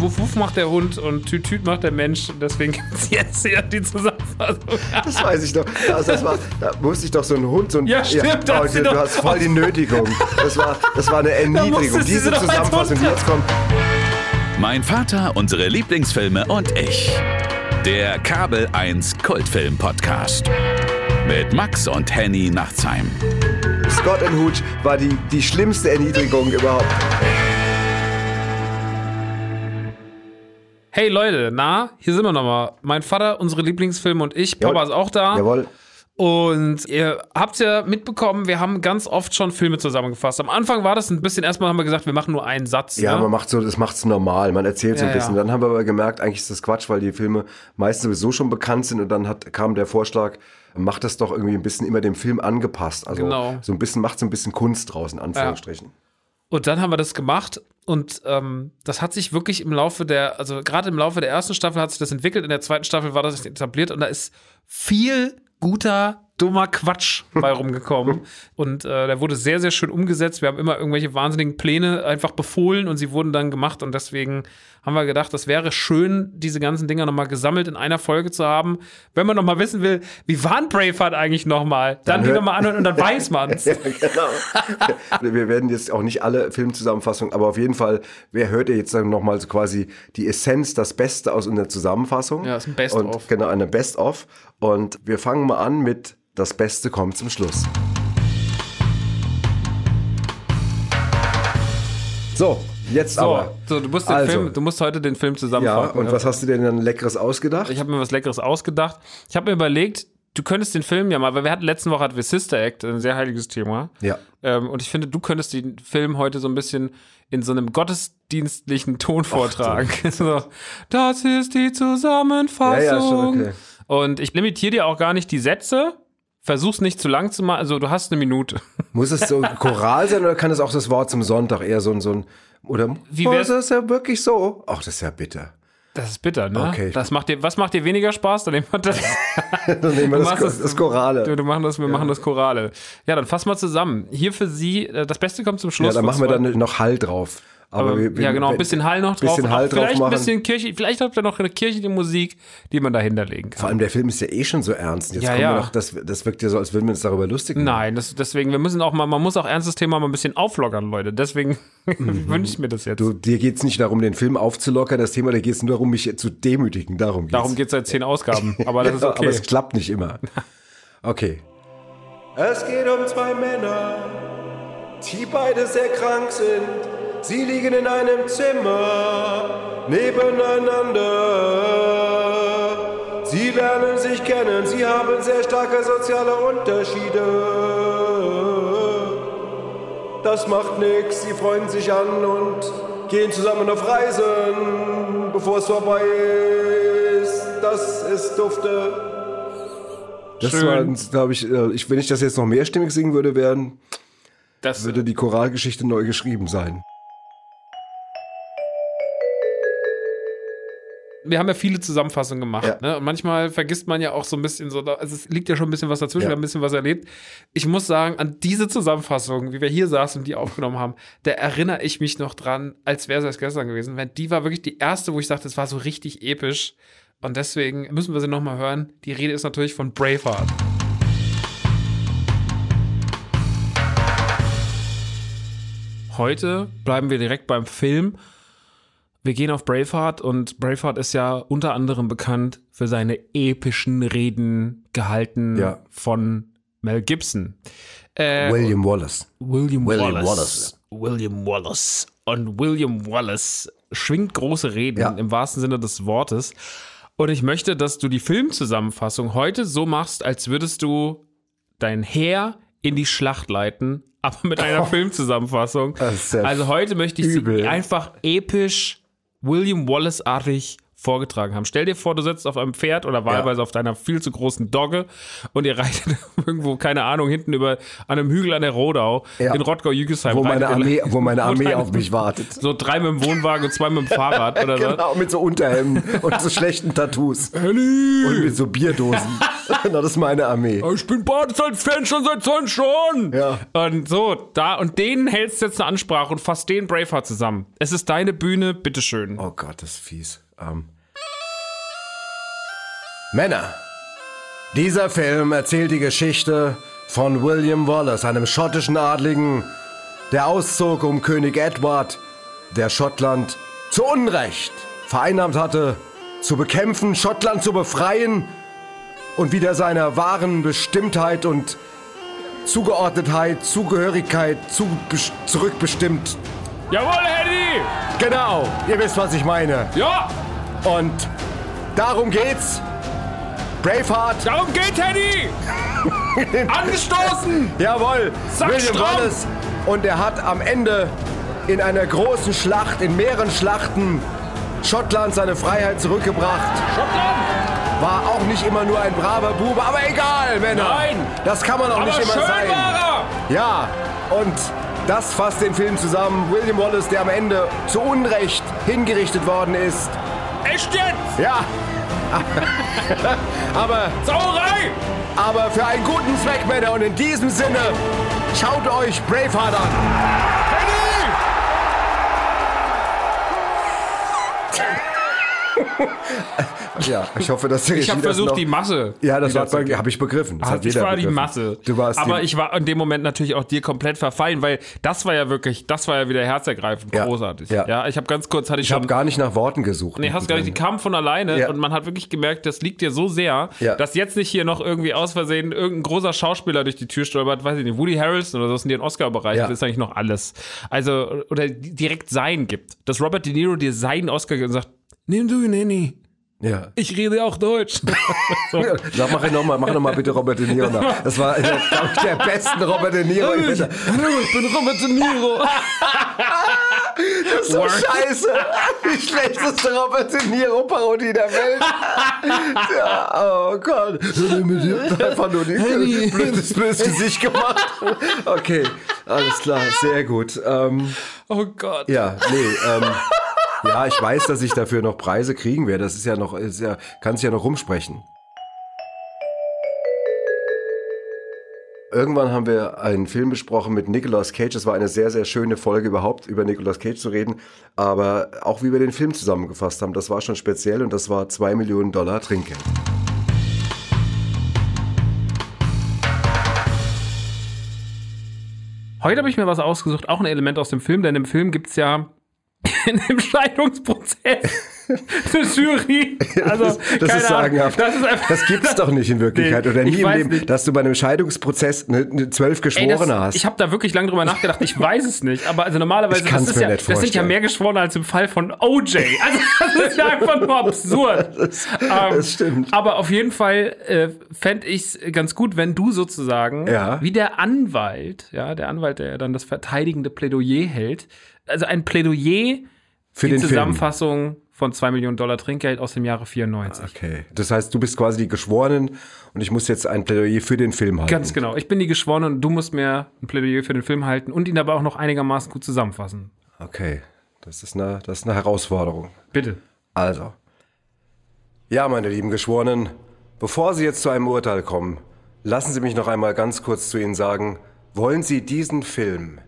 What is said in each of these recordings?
Wuff Wuff macht der Hund und Tüt Tüt macht der Mensch. Und deswegen gibt es jetzt hier die Zusammenfassung. Das weiß ich doch. Also das war, da musste ich doch so einen Hund, so ein. Ja, stimmt, da oh, hast du du doch- hast voll die Nötigung. Das war, das war eine Erniedrigung. Diese Zusammenfassung, die jetzt kommt. Mein Vater, unsere Lieblingsfilme und ich. Der Kabel 1 Kultfilm Podcast. Mit Max und Henny Nachtsheim. Scott Hooch war die, die schlimmste Erniedrigung überhaupt. Hey Leute, na, hier sind wir nochmal. Mein Vater, unsere Lieblingsfilme und ich. Papa Jawohl. ist auch da. Jawohl. Und ihr habt ja mitbekommen, wir haben ganz oft schon Filme zusammengefasst. Am Anfang war das ein bisschen, erstmal haben wir gesagt, wir machen nur einen Satz. Ja, ne? man macht so, das macht's normal. Man erzählt so ein Ja, bisschen. ja. Dann haben wir aber gemerkt, eigentlich ist das Quatsch, weil die Filme meistens sowieso schon bekannt sind und dann hat, kam der Vorschlag, macht das doch irgendwie ein bisschen immer dem Film angepasst. Also Genau. so ein bisschen, macht so ein bisschen Kunst draus, in Anführungsstrichen. Und dann haben wir das gemacht und ähm, das hat sich wirklich im Laufe der, also gerade im Laufe der ersten Staffel hat sich das entwickelt, in der zweiten Staffel war das etabliert und da ist viel guter, dummer Quatsch bei rumgekommen. Und äh, der wurde sehr, sehr schön umgesetzt. Wir haben immer irgendwelche wahnsinnigen Pläne einfach befohlen und sie wurden dann gemacht und deswegen haben wir gedacht, das wäre schön, diese ganzen Dinger nochmal gesammelt in einer Folge zu haben. Wenn man nochmal wissen will, wie war ein Braveheart eigentlich nochmal, dann, Dann die hört- nochmal an und dann weiß man's. Ja, genau. wir werden jetzt auch nicht alle Filmzusammenfassungen, aber auf jeden Fall, wer hört ihr jetzt dann nochmal so quasi die Essenz, das Beste aus unserer Zusammenfassung? Ja, ist ein Best-of. Genau, eine Best-of. Und wir fangen mal an mit Das Beste kommt zum Schluss. So, jetzt So, aber. so, du musst den Also. Film, du musst heute den Film Ja, zusammenfassen. und was hast du denn dann Leckeres ausgedacht? Ich habe mir was Leckeres ausgedacht. Ich habe mir überlegt, du könntest den Film ja mal, weil wir hatten letzte Woche hatten wir Sister Act, ein sehr heiliges Thema. Ja. Ähm, und ich finde, du könntest den Film heute so ein bisschen in so einem gottesdienstlichen Ton vortragen. so, das ist die Zusammenfassung. Ja, ja, schon okay. Und ich limitiere dir auch gar nicht die Sätze. Versuch's nicht zu lang zu machen. Also du hast eine Minute. Muss es so choral sein oder kann es auch das Wort zum Sonntag eher so ein, so ein oder Wie oh, ist das ja wirklich so? Ach, das ist ja bitter. Das ist bitter, ne? Okay. Das macht dir, was macht dir weniger Spaß? Dann nehmen wir das. Dann nehmen wir Du das, es- das Chorale. Du, du machen das, wir machen das Chorale. Ja, dann fass mal zusammen. Hier für Sie, äh, das Beste kommt zum Schluss. Ja, dann machen wir dann noch Hall drauf. Aber, Aber, wir, ja, genau, ein bisschen Hall noch drauf. bisschen Hall drauf vielleicht ein machen. bisschen Kirche, vielleicht habt ihr noch eine kirchliche Musik, die man da hinterlegen kann. Vor allem der Film ist ja eh schon so ernst. Jetzt Ja, kommen ja. wir noch, das, das wirkt ja so, als würden wir uns darüber lustig machen. Nein, das, deswegen, wir müssen auch mal, man muss auch ernstes Thema mal ein bisschen auflockern, Leute. Deswegen wünsche ich mir das jetzt. Mhm. Du, dir geht es nicht darum, den Film aufzulockern, das Thema, da geht es nur darum, mich zu demütigen. Darum geht's. Darum geht es seit zehn Ausgaben. Aber das ist okay. Aber es klappt nicht immer. Okay. Es geht um zwei Männer, die beide sehr krank sind. Sie liegen in einem Zimmer nebeneinander. Sie lernen sich kennen, sie haben sehr starke soziale Unterschiede. Das macht nichts, sie freuen sich an und gehen zusammen auf Reisen, bevor es vorbei ist. Das ist dufte. Das Schön. war, glaube ich, äh, ich, wenn ich das jetzt noch mehrstimmig singen würde, werden, das, würde die Choralgeschichte neu geschrieben sein. Wir haben ja viele Zusammenfassungen gemacht. Ja. Ne? Und manchmal vergisst man ja auch so ein bisschen so, also es liegt ja schon ein bisschen was dazwischen, Ja. wir haben ein bisschen was erlebt. Ich muss sagen, an diese Zusammenfassung, wie wir hier saßen und die aufgenommen haben, da erinnere ich mich noch dran, als wäre es erst gestern gewesen. Weil die war wirklich die erste, wo ich dachte, es war so richtig episch. Und deswegen müssen wir sie nochmal hören. Die Rede ist natürlich von Braveheart. Heute bleiben wir direkt beim Film. Wir gehen auf Braveheart und Braveheart ist ja unter anderem bekannt für seine epischen Reden gehalten Ja. von Mel Gibson. Äh, William Wallace. William, William Wallace. William Wallace. Und William Wallace schwingt große Reden Ja. im wahrsten Sinne des Wortes. Und ich möchte, dass du die Filmzusammenfassung heute so machst, als würdest du dein Heer in die Schlacht leiten, aber mit einer Filmzusammenfassung. Das ist ja Also heute möchte ich übel. sie einfach episch, William Wallace-artig vorgetragen haben. Stell dir vor, du sitzt auf einem Pferd oder wahlweise auf deiner viel zu großen Dogge und ihr reitet irgendwo, keine Ahnung, hinten über an einem Hügel an der Rodau Ja. in Rottgau-Jügesheim. Wo meine Armee, wo meine Armee auf mich wartet. So drei mit dem Wohnwagen und zwei mit dem Fahrrad oder so. Genau, mit so Unterhemden und so schlechten Tattoos. Und mit so Bierdosen. Genau, das ist meine Armee. Ich bin Badesalz-Fan schon seit 20 Jahren. Ja. Und so, da, und denen hältst du jetzt eine Ansprache und fasst den Braveheart zusammen. Es ist deine Bühne, bitteschön. Oh Gott, das ist fies. Ähm. Männer, dieser Film erzählt die Geschichte von William Wallace, einem schottischen Adligen, der auszog, um König Edward, der Schottland zu Unrecht vereinnahmt hatte, zu bekämpfen, Schottland zu befreien und wieder seiner wahren Bestimmtheit und Zugeordnetheit, Zugehörigkeit zu, zurückbestimmt. Jawohl, Henny! Genau, ihr wisst, was ich meine. Ja, Und darum geht's. Braveheart, darum geht Henny! Angestoßen! jawohl, Sack William stramm. Wallace. Und er hat am Ende in einer großen Schlacht, in mehreren Schlachten, Schottland seine Freiheit zurückgebracht. Schottland! War auch nicht immer nur ein braver Bube, aber egal, Männer. Nein. Das kann man auch Aber nicht immer schön sein. war Ja, und das fasst den Film zusammen. William Wallace, der am Ende zu Unrecht hingerichtet worden ist. Echt jetzt? Ja. aber Sauerei! aber für einen guten Zweck, Männer. Und in diesem Sinne, schaut euch Braveheart an. Henny! Ja, ich hoffe, dass der Ich habe Regie versucht, noch- die Masse. Ja, das habe ich begriffen. Das hat ich war die begriffen. Masse. Du warst Aber die, ich war in dem Moment natürlich auch dir komplett verfallen, weil das war ja wirklich, das war ja wieder herzergreifend, Ja. großartig. Ja. Ja. ich habe ganz kurz, hatte ich, ich habe gar nicht nach Worten gesucht. Nee, hast gar nicht, die kamen von alleine Ja. und man hat wirklich gemerkt, das liegt dir so sehr, dass jetzt nicht hier noch irgendwie aus Versehen irgendein großer Schauspieler durch die Tür stolpert, weiß ich nicht, Woody Harrelson oder so, sind die in Oscar-Bereich, das ist eigentlich noch alles. Also, oder direkt sein gibt. Dass Robert De Niro dir seinen Oscar gibt und sagt, nimm du ihn, Henny. Ja. Ich rede auch Deutsch. Sag, mach noch mal, mach noch mal bitte Robert De Niro nach. Das war, glaube ich, der besten Robert De Niro. Ich bin, ich bin Robert De Niro. das ist so Work. scheiße. Die schlechteste Robert De Niro-Parodie der Welt. Ja, oh Gott. Einfach nur die blödes, blödes Gesicht gemacht. Okay, alles klar, sehr gut. Ähm, Oh Gott. Ja, nee, ähm, ja, ich weiß, dass ich dafür noch Preise kriegen werde. Das ist ja noch, ist ja, kann sich ja noch rumsprechen. Irgendwann haben wir einen Film besprochen mit Nicolas Cage. Das war eine sehr, sehr schöne Folge überhaupt, über Nicolas Cage zu reden. Aber auch wie wir den Film zusammengefasst haben, das war schon speziell und das war 2 Millionen Dollar Trinkgeld. Heute habe ich mir was ausgesucht, auch ein Element aus dem Film, denn im Film gibt es ja in dem Scheidungsprozess eine Jury. Also, das, das keine ist Ahnung. sagenhaft. Das ist einfach. Das gibt's doch nicht in Wirklichkeit. Nee, Oder nie im Leben, nicht. dass du bei einem Scheidungsprozess eine, eine zwölf Ey, Geschworene das, hast. ich habe da wirklich lange drüber nachgedacht. Ich weiß es nicht. Aber also normalerweise das ist ja, das sind ja mehr Geschworene als im Fall von OJ. Also das ist ja einfach nur absurd. Ähm, das stimmt. Aber auf jeden Fall äh, fände ich es ganz gut, wenn du sozusagen Ja. wie der Anwalt, ja, der Anwalt, der ja dann das verteidigende Plädoyer hält, also ein Plädoyer Für die den Film. Zusammenfassung von 2 Millionen Dollar Trinkgeld aus dem Jahre 94. Okay. Das heißt, du bist quasi die Geschworenen und ich muss jetzt ein Plädoyer für den Film halten. Ganz genau. Ich bin die Geschworene und du musst mir ein Plädoyer für den Film halten und ihn aber auch noch einigermaßen gut zusammenfassen. Okay. Das ist eine, das ist eine Herausforderung. Bitte. Also. Ja, meine lieben Geschworenen, bevor Sie jetzt zu einem Urteil kommen, lassen Sie mich noch einmal ganz kurz zu Ihnen sagen, wollen Sie diesen Film,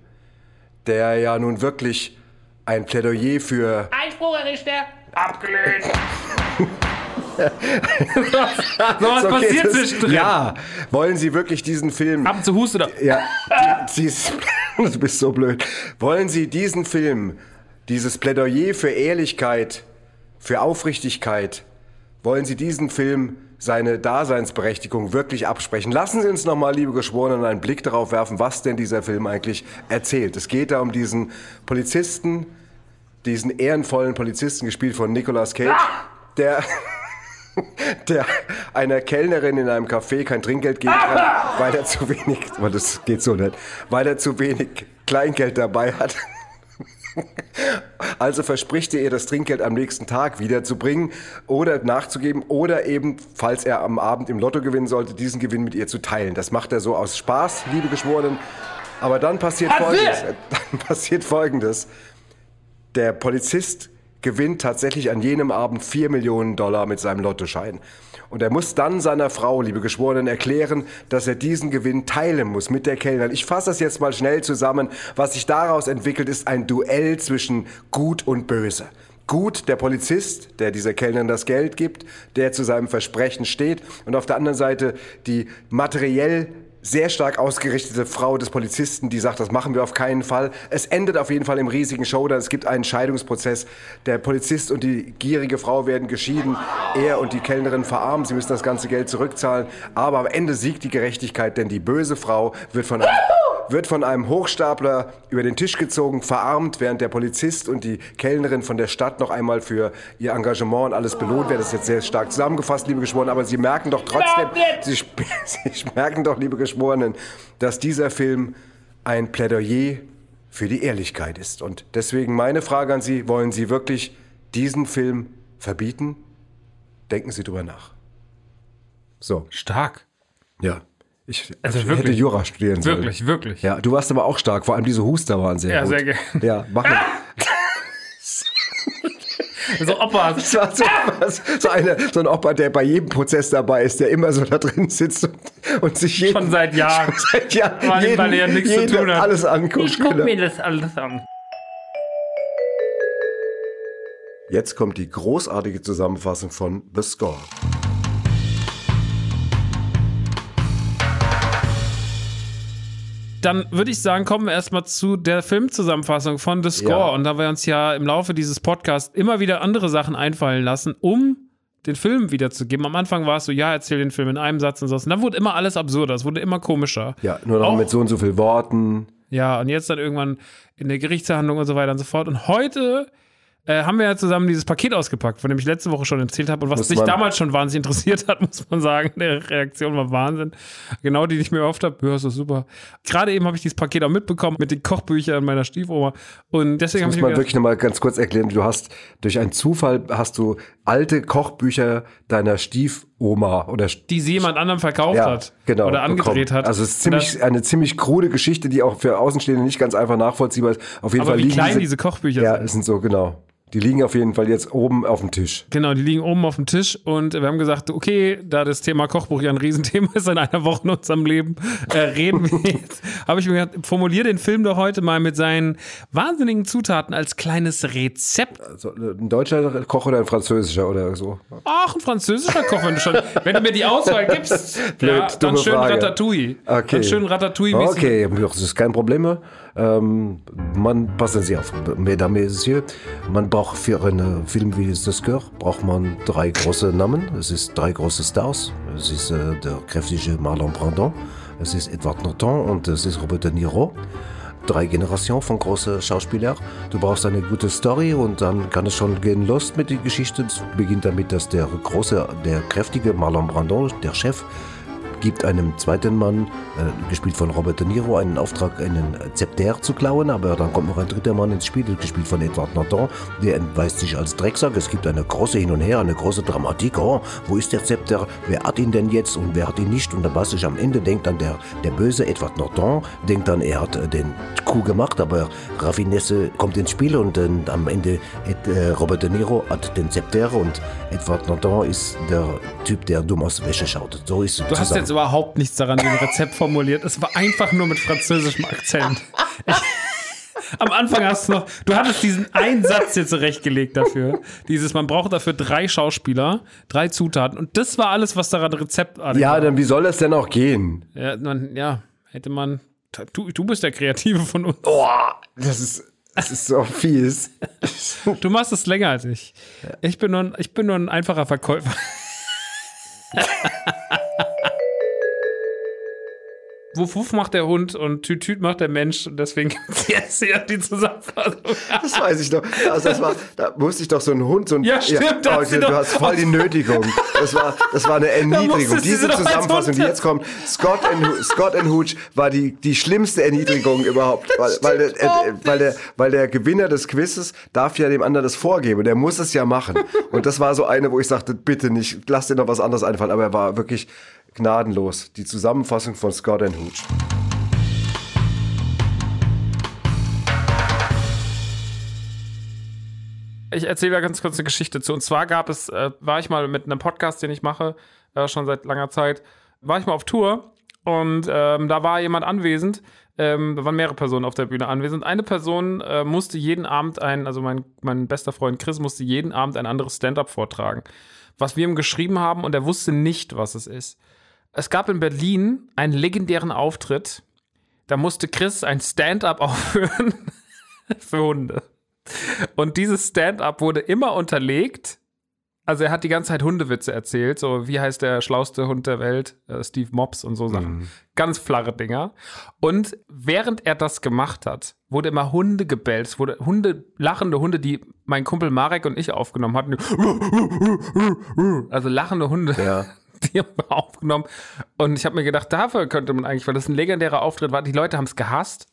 der ja nun wirklich ein Plädoyer für Einspruch, Herr Richter. Abgelehnt. so was Okay, passiert das- zwischendrin. Ja, wollen Sie wirklich diesen Film Ab und zu hust oder. Ja, die, dies, du bist so blöd. Wollen Sie diesen Film, dieses Plädoyer für Ehrlichkeit, für Aufrichtigkeit, wollen Sie diesen Film seine Daseinsberechtigung wirklich absprechen? Lassen Sie uns nochmal, liebe Geschworenen, einen Blick darauf werfen, was denn dieser Film eigentlich erzählt. Es geht da um diesen Polizisten, diesen ehrenvollen Polizisten, gespielt von Nicolas Cage, der der einer Kellnerin in einem Café kein Trinkgeld geben kann, weil er zu wenig, weil das geht so nicht, weil er zu wenig Kleingeld dabei hat. Also verspricht er ihr das Trinkgeld am nächsten Tag wiederzubringen oder nachzugeben oder eben, falls er am Abend im Lotto gewinnen sollte, diesen Gewinn mit ihr zu teilen. Das macht er so aus Spaß, liebe Geschworenen. Aber dann passiert Folgendes. Dann passiert Folgendes. Der Polizist gewinnt tatsächlich an jenem Abend 4 Millionen Dollar mit seinem Lottoschein. Und er muss dann seiner Frau, liebe Geschworenen, erklären, dass er diesen Gewinn teilen muss mit der Kellnerin. Ich fasse das jetzt mal schnell zusammen. Was sich daraus entwickelt, ist ein Duell zwischen Gut und Böse. Gut, der Polizist, der dieser Kellnerin das Geld gibt, der zu seinem Versprechen steht. Und auf der anderen Seite die materiell sehr stark ausgerichtete Frau des Polizisten, die sagt, das machen wir auf keinen Fall. Es endet auf jeden Fall im riesigen Showdown. Es gibt einen Scheidungsprozess. Der Polizist und die gierige Frau werden geschieden. Er und die Kellnerin verarmen. Sie müssen das ganze Geld zurückzahlen. Aber am Ende siegt die Gerechtigkeit, denn die böse Frau wird von einem wird von einem Hochstapler über den Tisch gezogen, verarmt, während der Polizist und die Kellnerin von der Stadt noch einmal für ihr Engagement und alles belohnt werden. Das ist jetzt sehr stark zusammengefasst, liebe Geschworenen, aber Sie merken doch trotzdem, Sie, Sie merken doch, liebe Geschworenen, dass dieser Film ein Plädoyer für die Ehrlichkeit ist. Und deswegen meine Frage an Sie, wollen Sie wirklich diesen Film verbieten? Denken Sie drüber nach. So, Stark. ja. Ich, Also ich wirklich. hätte Jura studieren sollen. Wirklich, wirklich. Ja, du warst aber auch stark. Vor allem diese Huster waren sehr Ja, gut. sehr gerne. Ja, mach mal. So Opa. Das war so, so, eine, so ein Opa, der bei jedem Prozess dabei ist, der immer so da drin sitzt und, und sich jeden, Schon seit Jahren. schon seit Jahren Weil- jeden, weil er nichts zu jeden tun hat. alles anguckt. Ich guck genau. mir das alles an. Jetzt kommt die großartige Zusammenfassung von The Score. Dann würde ich sagen, kommen wir erstmal zu der Filmzusammenfassung von The Score. Ja. Und da wir uns ja im Laufe dieses Podcasts immer wieder andere Sachen einfallen lassen, um den Film wiederzugeben. Am Anfang war es so, ja, erzähl den Film in einem Satz und so. Und dann wurde immer alles absurder, es wurde immer komischer. Ja, nur noch Auch- mit so und so viel Worten. Ja, und jetzt dann irgendwann in der Gerichtsverhandlung und so weiter und so fort. Und heute äh, haben wir ja zusammen dieses Paket ausgepackt, von dem ich letzte Woche schon erzählt habe und was Muss mich damals schon wahnsinnig interessiert hat, muss man sagen. Die Reaktion war Wahnsinn. Genau die, die ich mir erhofft habe. Ja, ist das super. Gerade eben habe ich dieses Paket auch mitbekommen mit den Kochbüchern meiner Stiefoma. Und deswegen habe Muss ich man gedacht, wirklich nochmal ganz kurz erklären. Du hast durch einen Zufall hast du alte Kochbücher deiner Stiefoma oder die sie jemand anderem verkauft ja, hat genau, oder angedreht bekommen. hat. Also es ist ziemlich, eine ziemlich krude Geschichte, die auch für Außenstehende nicht ganz einfach nachvollziehbar ist. Auf jeden Aber Fall wie liegen klein diese, diese Kochbücher Ja, sind. es sind so, genau. Die liegen auf jeden Fall jetzt oben auf dem Tisch. Genau, die liegen oben auf dem Tisch und wir haben gesagt, okay, da das Thema Kochbuch ja ein Riesenthema ist in einer Woche in unserem Leben, äh, reden wir jetzt. Habe ich mir gedacht, formulier den Film doch heute mal mit seinen wahnsinnigen Zutaten als kleines Rezept. Also, ein deutscher Koch oder ein französischer oder so? Ach, ein französischer Koch, wenn du schon, wenn du mir die Auswahl gibst. Blöd, ja, dann schön Frage. Ratatouille. Okay. Dann schön Ratatouille. mäßig. Okay, das ist kein Problem. Ähm, man, passen Sie auf, Mesdames Messieurs, man braucht für einen Film wie The Score, braucht man drei große Namen. Es ist drei große Stars. Es ist äh, der kräftige Marlon Brandon, es ist Edward Norton und es ist Robert De Niro. Drei Generationen von großen Schauspielern. Du brauchst eine gute Story und dann kann es schon gehen los mit der Geschichte. Es beginnt damit, dass der große, der kräftige Marlon Brandon, der Chef, gibt einem zweiten Mann, äh, gespielt von Robert De Niro, einen Auftrag, einen Zepter zu klauen, aber dann kommt noch ein dritter Mann ins Spiel, gespielt von Edward Norton, der entweist sich als Drecksack. Es gibt eine große Hin und Her, eine große Dramatik. Oh, wo ist der Zepter? Wer hat ihn denn jetzt und wer hat ihn nicht? Und dann was ich am Ende denkt dann der, der böse Edward Norton, denkt dann, er hat äh, den Coup gemacht, aber Raffinesse kommt ins Spiel und äh, am Ende äh, Robert De Niro hat den Zepter und Edward Norton ist der Typ, der dumm aus Wäsche schaut. So ist es Du hast jetzt überhaupt nichts daran dem Rezept formuliert. Es war einfach nur mit französischem Akzent. Ich, am Anfang hast du noch, du hattest diesen einen Satz hier zurechtgelegt dafür. Dieses, man braucht dafür drei Schauspieler, drei Zutaten. Und das war alles, was daran Ja, war. dann wie soll das denn auch gehen? Ja, man, ja, hätte man. Du, du bist der Kreative von uns. Das ist, das ist so fies. Du machst es länger als ich. Ich bin nur ein, ich bin nur ein einfacher Verkäufer. Wuff Wuff macht der Hund und Tüt Tüt macht der Mensch und deswegen gibt's jetzt hier die Zusammenfassung. Das weiß ich doch. Also das war, da musste ich doch so einen Hund, so ein. Ja, stimmt, oh, hast du du, doch- hast voll die Nötigung. Das war, das war eine Erniedrigung. Diese Zusammenfassung, die jetzt kommt, Scott and, Scott and Hooch war die, die schlimmste Erniedrigung überhaupt. Weil, weil, der, äh, weil, der, weil der Gewinner des Quizzes darf ja dem anderen das vorgeben. Der muss es ja machen. Und das war so eine, wo ich sagte, bitte nicht, lass dir noch was anderes einfallen. Aber er war wirklich gnadenlos. Die Zusammenfassung von Scott and Hooch. Ich erzähle da ganz kurz eine Geschichte zu. Und zwar gab es, äh, war ich mal mit einem Podcast, den ich mache, äh, schon seit langer Zeit, war ich mal auf Tour und ähm, da war jemand anwesend. Ähm, da waren mehrere Personen auf der Bühne anwesend. Eine Person äh, musste jeden Abend ein, also mein, mein bester Freund Chris musste jeden Abend ein anderes Stand-up vortragen, was wir ihm geschrieben haben und er wusste nicht, was es ist. Es gab in Berlin einen legendären Auftritt. Da musste Chris ein Stand-up aufführen für Hunde. Und dieses Stand-up wurde immer unterlegt. Also er hat die ganze Zeit Hundewitze erzählt, so wie heißt der schlauste Hund der Welt, äh, Steve Mops und so Sachen. Ganz flache Dinger. Und während er das gemacht hat, wurde immer Hunde gebellt. Es wurde Hunde, lachende Hunde, die mein Kumpel Marek und ich aufgenommen hatten. Also lachende Hunde. Ja. Die haben wir aufgenommen. Und ich habe mir gedacht, dafür könnte man eigentlich, weil das ein legendärer Auftritt war, die Leute haben es gehasst.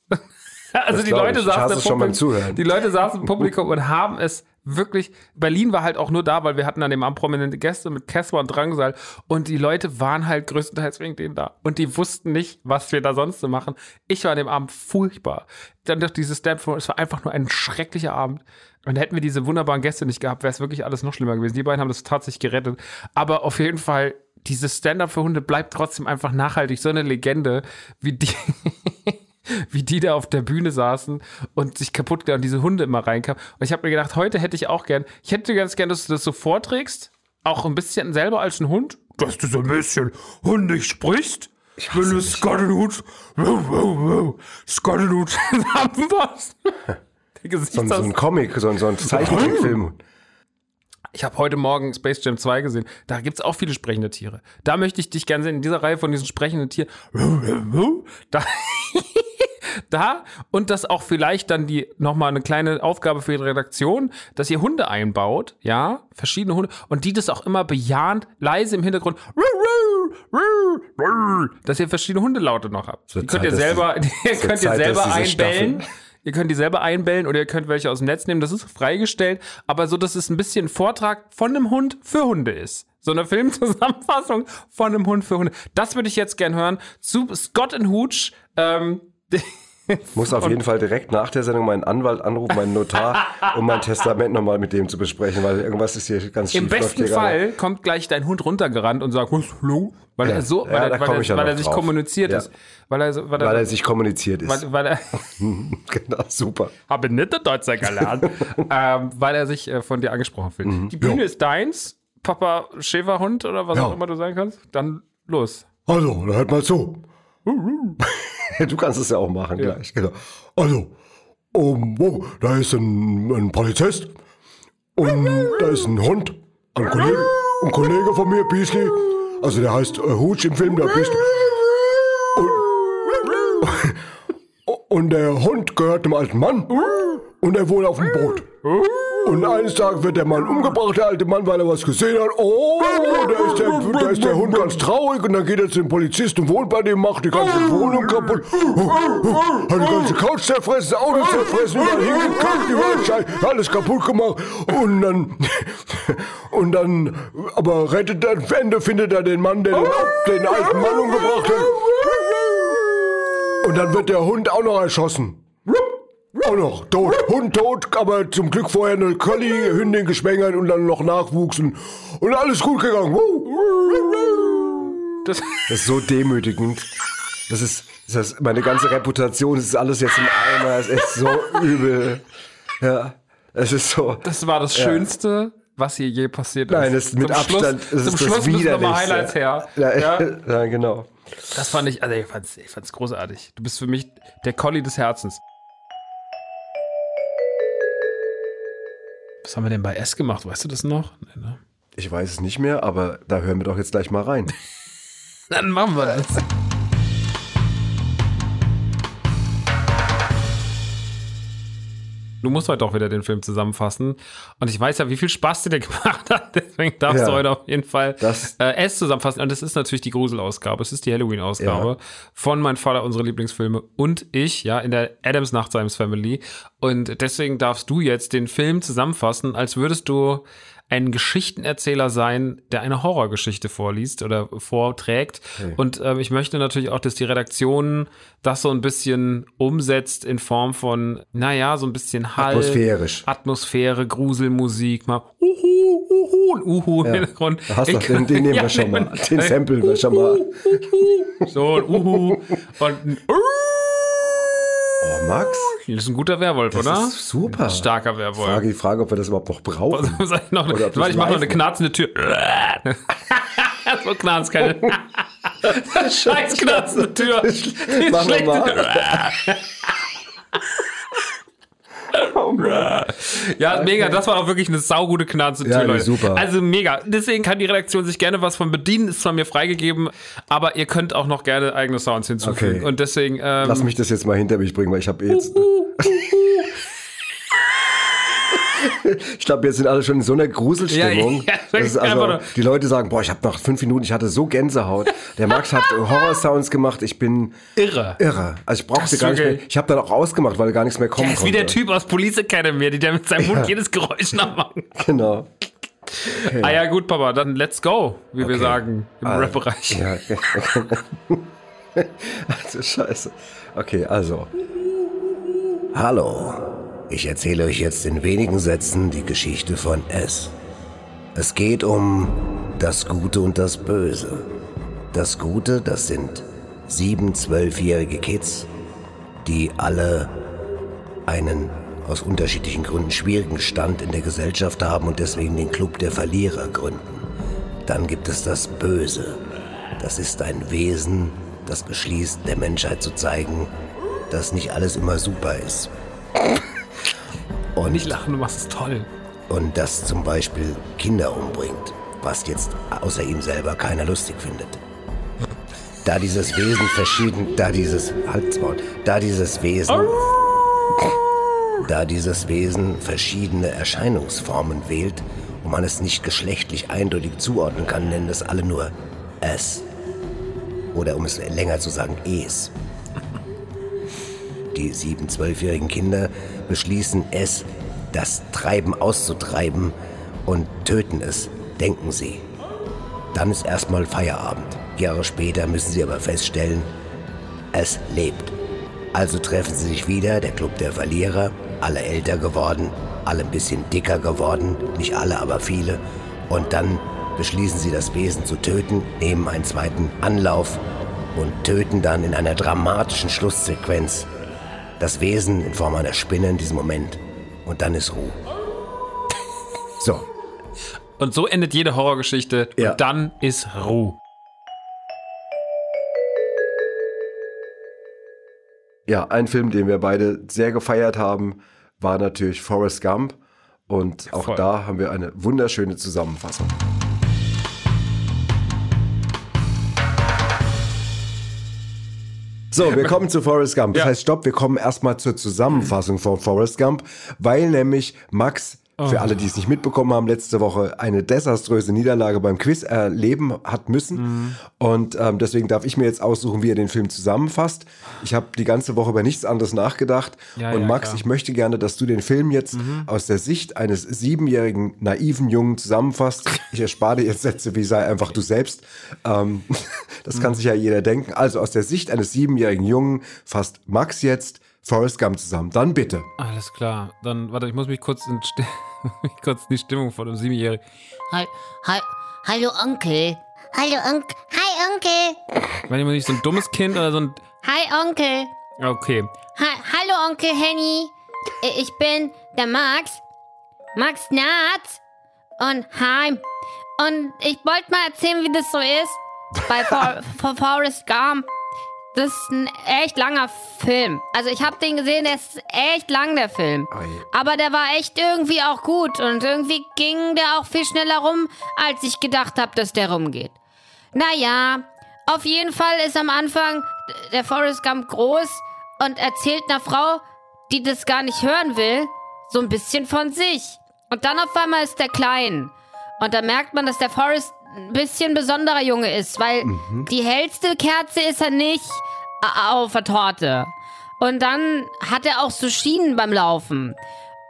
Also die Leute Publikum-. Die Leute saßen im Publikum und haben es wirklich. Berlin war halt auch nur da, weil wir hatten an dem Abend prominente Gäste mit Casper und Drangsal und die Leute waren halt größtenteils wegen denen da und die wussten nicht, was wir da sonst so machen. Ich war an dem Abend furchtbar. Dann doch dieses Stand es war einfach nur ein schrecklicher Abend. Und hätten wir diese wunderbaren Gäste nicht gehabt, wäre es wirklich alles noch schlimmer gewesen. Die beiden haben das tatsächlich gerettet. Aber auf jeden Fall, dieses Stand-up für Hunde bleibt trotzdem einfach nachhaltig. So eine Legende, wie die, wie die da auf der Bühne saßen und sich kaputt und diese Hunde immer reinkamen. Und ich habe mir gedacht, heute hätte ich auch gern, ich hätte ganz gern, dass du das so vorträgst, auch ein bisschen selber als ein Hund, dass du so ein bisschen hundig sprichst. Wenn du Scott und Hut, Scott und Hut zusammenpasst. Der So, ein- so ein. Comic, so ein, so ein Zeichentrickfilm. Ich habe heute Morgen Space Jam 2 gesehen. Da gibt es auch viele sprechende Tiere. Da möchte ich dich gerne sehen, in dieser Reihe von diesen sprechenden Tieren. Da, da und das auch vielleicht dann die nochmal eine kleine Aufgabe für die Redaktion, dass ihr Hunde einbaut, ja, verschiedene Hunde, und die das auch immer bejahend, leise im Hintergrund, dass ihr verschiedene Hundelaute noch habt. Die könnt ihr selber, die könnt ihr selber einbellen. Staffel- Ihr könnt die selber einbellen oder ihr könnt welche aus dem Netz nehmen. Das ist freigestellt, aber so, dass es ein bisschen Vortrag von einem Hund für Hunde ist. So eine Filmzusammenfassung von einem Hund für Hunde. Das würde ich jetzt gern hören zu Scott and Hooch. Ähm, Muss auf jeden Fall direkt nach der Sendung meinen Anwalt anrufen, meinen Notar, um mein Testament nochmal mit dem zu besprechen, weil irgendwas ist hier ganz schief. Im besten hier gerade. Fall kommt gleich dein Hund runtergerannt und sagt, hallo? Weil Ja. er so, Ja, weil, da er, weil, er, ja weil er sich drauf. kommuniziert Ja. ist. Weil er, weil Weil er, sich kommuniziert ist. weil, er, genau, super. habe nicht der Deutscher gelernt, ähm, weil er sich äh, von dir angesprochen fühlt. Die Bühne ist deins, Papa Schäferhund oder was Ja. auch immer du sein kannst. Dann los. Also, hört mal zu. Du kannst es ja auch machen gleich. Genau. Also, um, oh, da ist ein, ein Polizist und da ist ein Hund, ein Kollege, ein Kollege von mir, Beasley. Also der heißt äh, Hooch im Film, der Beasley. Und, und der Hund gehört dem alten Mann und er wohnt auf dem Boot. Und eines Tages wird der Mann umgebracht, der alte Mann, weil er was gesehen hat. Oh, da ist der, da ist der Hund ganz traurig und dann geht er zu dem Polizisten und wohnt bei dem, macht die ganze Wohnung kaputt. Hat die ganze Couch zerfressen, das Auto zerfressen, überall hingekackt, überall Scheiß, alles kaputt gemacht. Und dann, und dann, aber rettet er, am Ende findet er den Mann, der den, den alten Mann umgebracht hat. Und dann wird der Hund auch noch erschossen. Auch noch tot. Hund tot, aber zum Glück vorher eine Collie-Hündin geschwängert und dann noch Nachwuchs und, und alles gut gegangen. Das, Das ist so demütigend. Das ist, das ist meine ganze Reputation, das ist alles jetzt im Eimer, es ist so übel. Ja, es ist so. das war das Schönste, was hier je passiert ist. Nein, das ist mit Zum Abstand, Schluss, das zum ist Schluss das müssen nochmal Widerlichste. Highlights her. Ja, Ja. ja, genau. Das fand ich, also ich fand's, ich fand's großartig. Du bist für mich der Collie des Herzens. Was haben wir denn bei S gemacht? Weißt du das noch? Nee, ne? Ich weiß es nicht mehr, aber da hören wir doch jetzt gleich mal rein. Dann machen wir das. Du musst heute auch wieder den Film zusammenfassen. Und ich weiß ja, wie viel Spaß dir der gemacht hat. Deswegen darfst Ja. du heute auf jeden Fall Das- äh, es zusammenfassen. Und das ist natürlich die Gruselausgabe. Es ist die Halloween-Ausgabe von Mein Vater, unsere Lieblingsfilme und ich, ja, in der Adams Nachtseims Family. Und deswegen darfst du jetzt den Film zusammenfassen, als würdest du ein Geschichtenerzähler sein, der eine Horrorgeschichte vorliest oder vorträgt. Und ähm, ich möchte natürlich auch, dass die Redaktion das so ein bisschen umsetzt in Form von, naja, so ein bisschen Hall. Atmosphärisch. Atmosphäre, Gruselmusik, mal Uhu, Uhu, und Uhu im Hintergrund. Da hast du den, den nehmen Ja, wir schon mal. Den Sample wir schon mal. So ein Uhu und ein Oh, Max? Das ist ein guter Werwolf, Das oder? ist super. Ein starker Werwolf. Frage die Frage, ob wir das überhaupt noch brauchen. Ich noch? Oder ob ich mach noch eine knarzende Tür. so knarzt keine. Scheiß knarzende Tür. Machen wir schlecht. mal. Ja, mega. Das war auch wirklich eine saugute knarzende Ja, Leute. super. Also mega. Deswegen kann die Redaktion sich gerne was von bedienen. Ist zwar mir freigegeben, aber ihr könnt auch noch gerne eigene Sounds hinzufügen. Okay. Und deswegen. Ähm, Lass mich das jetzt mal hinter mich bringen, weil ich habe jetzt. Ich glaube, jetzt sind alle schon in so einer Gruselstimmung. Ja, ja, das also, die Leute sagen, boah, ich habe nach fünf Minuten, ich hatte so Gänsehaut. Der Max hat Horror-Sounds gemacht, ich bin irre. irre. Also ich brauchte gar nicht mehr, ich habe dann auch ausgemacht, weil gar nichts mehr kommen Er ist wie der konnte. Typ aus Police Academy, der mit seinem Mund jedes Geräusch nachmacht. Genau. Ah ja, gut, Papa, dann let's go, wie wir Okay. sagen im Ah, Rap-Bereich. Ja. also scheiße. Okay, also. Hallo. Ich erzähle euch jetzt in wenigen Sätzen die Geschichte von S. Es geht um das Gute und das Böse. Das Gute, das sind sieben zwölfjährige Kids, die alle einen aus unterschiedlichen Gründen schwierigen Stand in der Gesellschaft haben und deswegen den Club der Verlierer gründen. Dann gibt es das Böse. Das ist ein Wesen, das beschließt, der Menschheit zu zeigen, dass nicht alles immer super ist. Und, Nicht lachen, du machst es toll. und das zum Beispiel Kinder umbringt, was jetzt außer ihm selber keiner lustig findet. Da dieses Wesen verschieden, da dieses, halt's Maul, da dieses Wesen, da dieses Wesen verschiedene Erscheinungsformen wählt und man es nicht geschlechtlich eindeutig zuordnen kann, nennen das alle nur es. Oder um es länger zu sagen, es. Die sieben, zwölfjährigen Kinder beschließen es, das Treiben auszutreiben und töten es, denken sie. Dann ist erstmal Feierabend. Jahre später müssen sie aber feststellen, es lebt. Also treffen sie sich wieder, der Club der Verlierer, alle älter geworden, alle ein bisschen dicker geworden, nicht alle, aber viele. Und dann beschließen sie das Wesen zu töten, nehmen einen zweiten Anlauf und töten dann in einer dramatischen Schlusssequenz das Wesen in Form einer Spinne in diesem Moment. Und dann ist Ruhe. So, Und so endet jede Horrorgeschichte. Ja. Und dann ist Ruhe. Ja, ein Film, den wir beide sehr gefeiert haben, war natürlich Forrest Gump. Und auch Voll. da haben wir eine wunderschöne Zusammenfassung. So, wir kommen zu Forrest Gump. Das Ja. heißt, stopp, wir kommen erstmal zur Zusammenfassung von Forrest Gump, weil nämlich Max, für alle, die es nicht mitbekommen haben, letzte Woche eine desaströse Niederlage beim Quiz erleben hat müssen. Mhm. Und ähm, deswegen darf ich mir jetzt aussuchen, wie er den Film zusammenfasst. Ich habe die ganze Woche über nichts anderes nachgedacht. Ja, Und ja, Max, klar. Mhm. ich möchte gerne, dass du den Film jetzt aus der Sicht eines siebenjährigen, naiven Jungen zusammenfasst. Ich erspare dir jetzt Sätze wie sei einfach du selbst. Ähm, das Mhm. kann sich ja jeder denken. Also aus der Sicht eines siebenjährigen Jungen fasst Max jetzt Forrest Gump zusammen. Dann bitte. Alles klar. Dann, warte, ich muss mich kurz in, Sti- mich kurz in die Stimmung von einem Siebenjährigen. Hall, hall, hallo Onkel. Hallo Onkel. Hi Onkel. Wenn immer nicht so ein dummes Kind oder so ein. Hi Onkel. Okay. Ha hallo Onkel Henny. Ich bin der Max. Max Natz. Und hi. Und ich wollte mal erzählen, wie das so ist bei For For Forrest Gump. Das ist ein echt langer Film. Also ich habe den gesehen, der ist echt lang, der Film. Aber der war echt irgendwie auch gut. Und irgendwie ging der auch viel schneller rum, als ich gedacht habe, dass der rumgeht. Naja, auf jeden Fall ist am Anfang der Forrest Gump groß und erzählt einer Frau, die das gar nicht hören will, so ein bisschen von sich. Und dann auf einmal ist der klein. Und da merkt man, dass der Forrest ein bisschen besonderer Junge ist, weil die hellste Kerze ist er nicht auf der Torte. Und dann hat er auch so Schienen beim Laufen.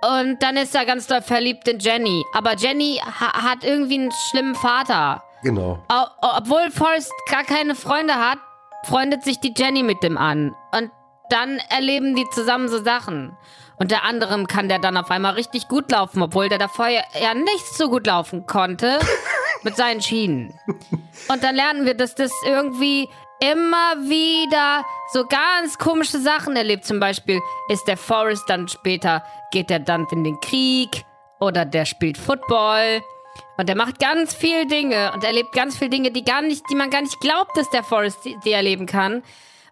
Und dann ist er ganz doll verliebt in Jenny. Aber Jenny ha hat irgendwie einen schlimmen Vater. Genau. O obwohl Forrest gar keine Freunde hat, freundet sich die Jenny mit dem an. Und dann erleben die zusammen so Sachen. Unter anderem kann der dann auf einmal richtig gut laufen, obwohl der davor ja, ja nicht so gut laufen konnte mit seinen Schienen. Und dann lernen wir, dass das irgendwie immer wieder so ganz komische Sachen erlebt. Zum Beispiel ist der Forrest dann später, geht er dann in den Krieg oder der spielt Football. Und er macht ganz viel Dinge und erlebt ganz viel Dinge, die gar nicht, die man gar nicht glaubt, dass der Forrest die, die erleben kann.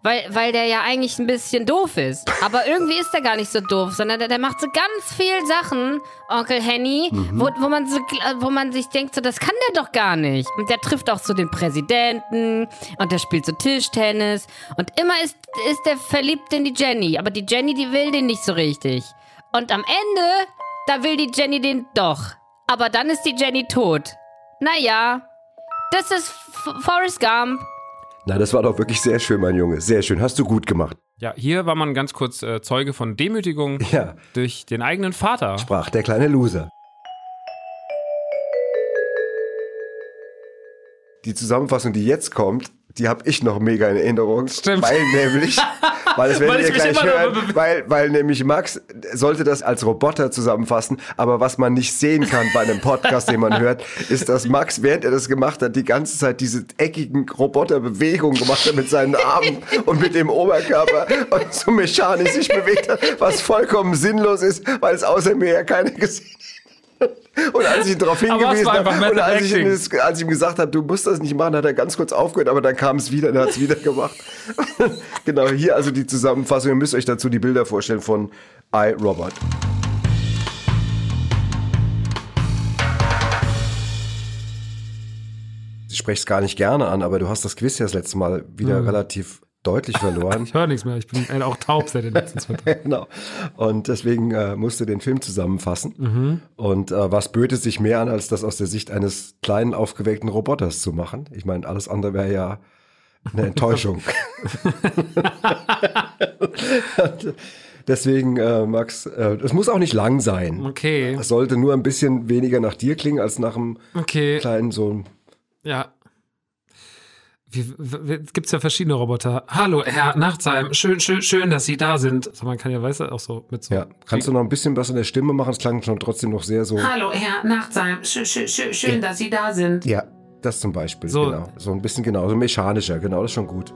Weil, weil der ja eigentlich ein bisschen doof ist. Aber irgendwie ist er gar nicht so doof, sondern der, der macht so ganz viel Sachen, Onkel Henny, wo, wo, man so, wo man sich denkt, so, das kann der doch gar nicht. Und der trifft auch so den Präsidenten und der spielt so Tischtennis. Und immer ist, ist der verliebt in die Jenny. Aber die Jenny, die will den nicht so richtig. Und am Ende, da will die Jenny den doch. Aber dann ist die Jenny tot. Naja, das ist Forrest Gump. Na, das war doch wirklich sehr schön, mein Junge. Sehr schön. Hast du gut gemacht. Ja, hier war man ganz kurz äh, Zeuge von Demütigung Ja, durch den eigenen Vater. sprach der kleine Loser. Die Zusammenfassung, die jetzt kommt, die habe ich noch mega in Erinnerung. Stimmt. Weil nämlich, weil das werdet ihr gleich hören, weil, weil nämlich Max sollte das als Roboter zusammenfassen, aber was man nicht sehen kann bei einem Podcast, den man hört, ist, dass Max, während er das gemacht hat, die ganze Zeit diese eckigen Roboterbewegungen gemacht hat mit seinen Armen und mit dem Oberkörper und so mechanisch sich bewegt hat, was vollkommen sinnlos ist, weil es außer mir ja keiner gesehen hat. Und als ich ihn darauf hingewiesen habe und als ich, das, als ich ihm gesagt habe, du musst das nicht machen, hat er ganz kurz aufgehört, aber dann kam es wieder, dann hat es wieder gemacht. genau, hier also die Zusammenfassung. Ihr müsst euch dazu die Bilder vorstellen von I, Robert. Ich spreche es gar nicht gerne an, aber du hast das Quiz ja das letzte Mal wieder relativ deutlich verloren. Ich höre nichts mehr, ich bin äh, auch taub seit den letzten zwei Tagen. genau. Und deswegen äh, musste den Film zusammenfassen. Und äh, was böte sich mehr an, als das aus der Sicht eines kleinen, aufgeweckten Roboters zu machen? Ich meine, alles andere wäre ja eine Enttäuschung. Deswegen, äh, Max, äh, es muss auch nicht lang sein. Okay, Es sollte nur ein bisschen weniger nach dir klingen, als nach einem okay, kleinen Sohn. ja. Wie, w- gibt's ja verschiedene Roboter. Hallo, Herr Nachtsheim, schön, schön, schön, dass Sie da sind. Also man kann ja, weißt du, auch so mit so. Ja. Kannst du noch ein bisschen was in der Stimme machen? Es klang schon trotzdem noch sehr so. Hallo, Herr Nachtsheim, schön, schön, schön, schön dass Sie da sind. Ja, das zum Beispiel. So. Genau. So ein bisschen genau, so mechanischer. Genau, das ist schon gut.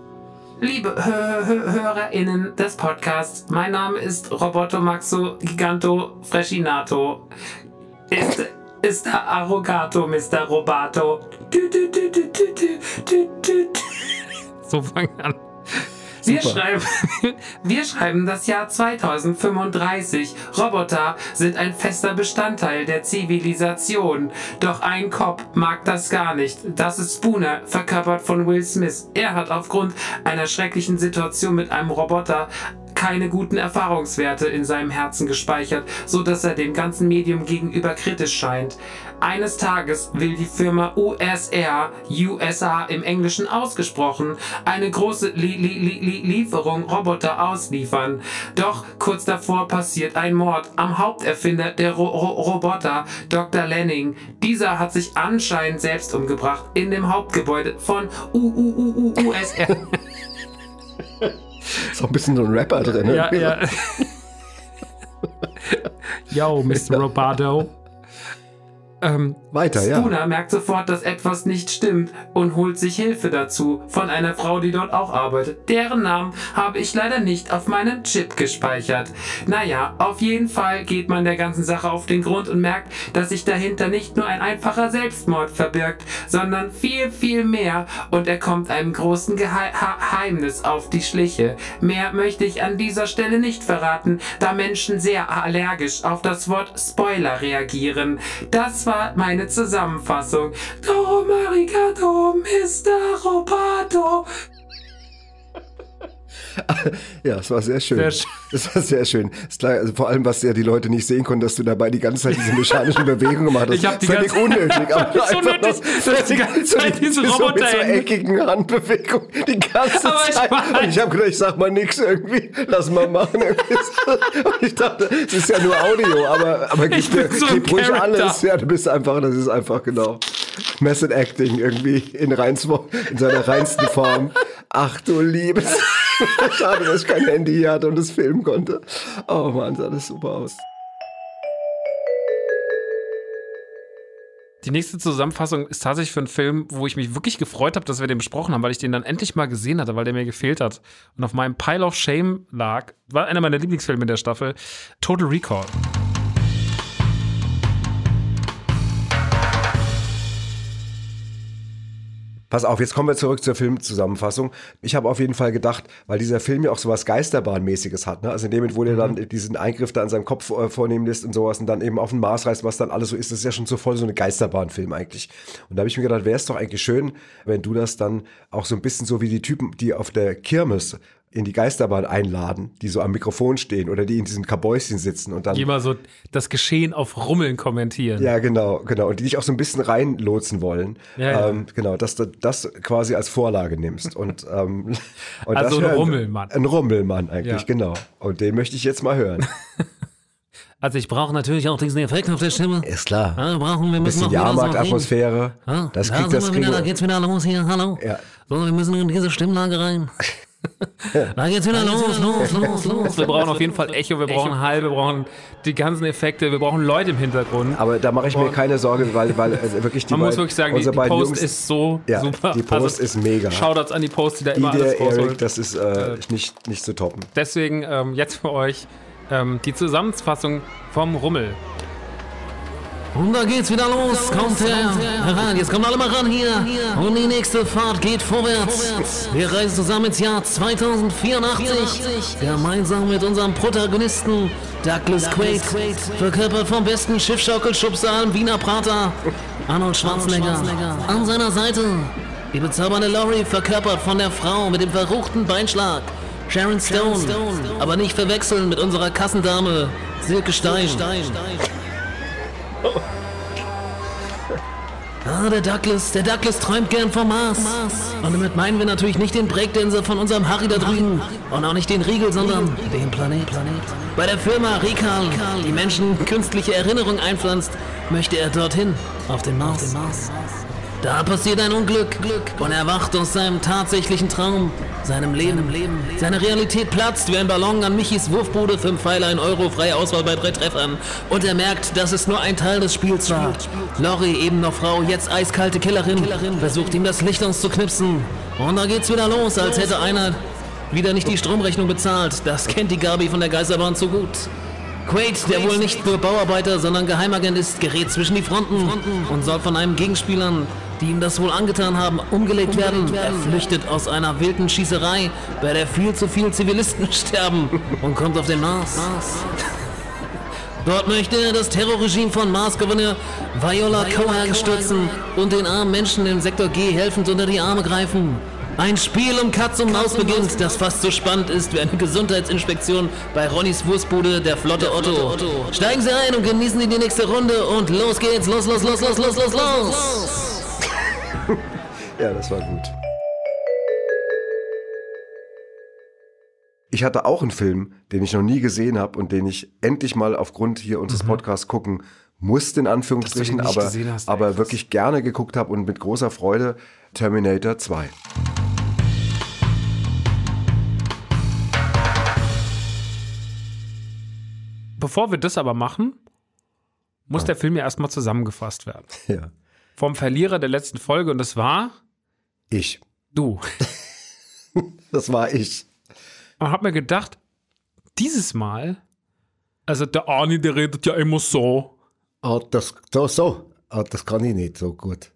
Liebe Hö Hö HörerInnen des Podcasts, mein Name ist Roboto Maxo Giganto Freschinato. Ist, ist der Arrogato, Mr. Robato. So fangen an. Wir Super. schreiben, wir schreiben das Jahr 2035. Roboter sind ein fester Bestandteil der Zivilisation. Doch ein Cop mag das gar nicht. Das ist Spooner, verkörpert von Will Smith. Er hat aufgrund einer schrecklichen Situation mit einem Roboter keine guten Erfahrungswerte in seinem Herzen gespeichert, so dass er dem ganzen Medium gegenüber kritisch scheint. Eines Tages will die Firma USR, USA im Englischen ausgesprochen, eine große Li Li Li Li Lieferung Roboter ausliefern. Doch kurz davor passiert ein Mord am Haupterfinder der Ro Ro Roboter, Dr. Lanning. Dieser hat sich anscheinend selbst umgebracht in dem Hauptgebäude von USR. Ist auch ein bisschen so ein Rapper drin. ne? Ja, ja. Yo, Mr. Roboto. Ähm, Weiter, ja. Spooner merkt sofort, dass etwas nicht stimmt und holt sich Hilfe dazu von einer Frau, die dort auch arbeitet. Deren Namen habe ich leider nicht auf meinem Chip gespeichert. Naja, auf jeden Fall geht man der ganzen Sache auf den Grund und merkt, dass sich dahinter nicht nur ein einfacher Selbstmord verbirgt, sondern viel, viel mehr und er kommt einem großen Geheimnis auf die Schliche. Mehr möchte ich an dieser Stelle nicht verraten, da Menschen sehr allergisch auf das Wort Spoiler reagieren. Das war meine Zusammenfassung. Dorum arigato, Mr. Roboto. Ja, es war sehr schön. Sehr schön. Es war sehr schön. Klar, also vor allem, was ja die Leute nicht sehen konnten, dass du dabei die ganze Zeit diese mechanischen Bewegungen gemacht hast. Ich hab die Völlig ganze- unnötig. Aber einfach unnötig. hast die ganze Zeit diese so mit so eckigen Handbewegungen die ganze Aber ich Zeit. weiß- Und ich habe gedacht, ich sag mal nix irgendwie. Lass mal machen. Und ich dachte, es ist ja nur Audio, aber, aber Ich gib, so gib ruhig Charakter. alles. Ja, du bist einfach, das ist einfach genau. Method Acting irgendwie in, reins, in seiner reinsten Form. Ach du Liebes. Schade, dass ich kein Handy hier hatte und das filmen konnte. Oh Mann, sah das super aus. Die nächste Zusammenfassung ist tatsächlich für einen Film, wo ich mich wirklich gefreut habe, dass wir den besprochen haben, weil ich den dann endlich mal gesehen hatte, weil der mir gefehlt hat. Und auf meinem Pile of Shame lag, war einer meiner Lieblingsfilme in der Staffel, Total Recall. Pass auf, jetzt kommen wir zurück zur Filmzusammenfassung. Ich habe auf jeden Fall gedacht, weil dieser Film ja auch sowas Geisterbahnmäßiges hat, ne? Also in dem Moment, wo der dann diesen Eingriff da an seinem Kopf äh, vornehmen lässt und sowas und dann eben auf den Mars reist, was dann alles so ist, das ist ja schon so voll so eine Geisterbahnfilm eigentlich. Und da habe ich mir gedacht, wäre es doch eigentlich schön, wenn du das dann auch so ein bisschen so wie die Typen, die auf der Kirmes in die Geisterbahn einladen, die so am Mikrofon stehen oder die in diesen Kabäuschen sitzen und dann Die immer so das Geschehen auf Rummeln kommentieren. ja, genau, genau. Und die dich auch so ein bisschen reinlotsen wollen. Ja, ja. Ähm, genau, dass du das quasi als Vorlage nimmst. Und, ähm, und Also das ein Rummelmann. Ein Rummelmann eigentlich, Ja. genau. Und den möchte ich jetzt mal hören. Also ich brauche natürlich auch diesen Effekt auf der Stimme. Ist klar. Ja, wir brauchen, wir müssen Bisschen. Jahrmarktatmosphäre. Ja, Das da kriegt das wieder, da geht's wieder los hier. Hallo. Ja. So, wir müssen in diese Stimmlage rein. Da geht's wieder los, los, los, los. Wir brauchen auf jeden Fall Echo, wir brauchen Hall, wir brauchen die ganzen Effekte, wir brauchen Leute im Hintergrund. Aber da mache ich mir keine Sorge, weil, weil also wirklich die Man muss wirklich sagen, die, die Post Jungs, ist so Ja, super. die Post ist mega. Shoutouts an die Post, die da immer alles Idee, Eric, rausholt. das ist äh, nicht, nicht zu toppen. Deswegen ähm, jetzt für euch ähm, die Zusammenfassung vom Rummel. Und da geht's wieder los. Kommt her, herein. Jetzt kommt alle mal ran hier. Und die nächste Fahrt geht vorwärts. Wir reisen zusammen ins Jahr 2084. Gemeinsam mit unserem Protagonisten Douglas Quaid. Verkörpert vom besten Schiffschaukelschubser im Wiener Prater. Arnold Schwarzenegger. An seiner Seite. Die bezaubernde Laurie verkörpert von der Frau mit dem verruchten Beinschlag. Sharon Stone. Aber nicht verwechseln mit unserer Kassendame Silke Stein. Ah, der Douglas, der Douglas träumt gern vom Mars. Und damit meinen wir natürlich nicht den Breakdancer von unserem Harry da drüben. Und auch nicht den Riegel, sondern den Planet. Bei der Firma Rikal, die Menschen künstliche Erinnerung einpflanzt, möchte er dorthin, auf den Mars. Da passiert ein Unglück und er wacht aus seinem tatsächlichen Traum, seinem Leben. Seine Realität platzt wie ein Ballon an Michis Wurfbude, 5 Pfeiler, 1 Euro, freie Auswahl bei drei Treffern. Und er merkt, dass es nur ein Teil des Spiels war. Lori, eben noch Frau, jetzt eiskalte Killerin, versucht ihm das Licht auszuknipsen. Und da geht's wieder los, als hätte einer wieder nicht die Stromrechnung bezahlt. Das kennt die Gabi von der Geisterbahn zu gut. Quaid, der wohl nicht nur Bauarbeiter, sondern Geheimagent ist, gerät zwischen die Fronten und soll von einem Gegenspielern, die ihm das wohl angetan haben, umgelegt werden. Er flüchtet aus einer wilden Schießerei, bei der viel zu viele Zivilisten sterben und kommt auf den Mars. Dort möchte er das Terrorregime von Mars-Gouverneur Viola Cohen stürzen und den armen Menschen im Sektor G helfend unter die Arme greifen. Ein Spiel um Katz und Maus beginnt, das fast so spannend ist wie eine Gesundheitsinspektion bei Ronnys Wurstbude, der Flotte Otto. Steigen Sie ein und genießen Sie die nächste Runde und los geht's, los, los, los, los, los, los, los! Ja, das war gut. Ich hatte auch einen Film, den ich noch nie gesehen habe und den ich endlich mal aufgrund hier unseres Podcasts gucken musste, in Anführungsstrichen, Mhm. Aber, hast, aber wirklich gerne geguckt habe und mit großer Freude Terminator 2. Bevor wir das aber machen, muss der Film ja erstmal zusammengefasst werden. Ja. Vom Verlierer der letzten Folge und das war Ich. du. Das war ich. Und hab mir gedacht, dieses Mal, also der Arni, der redet ja immer so. Ah, das, so, so. Ah, das kann ich nicht so gut.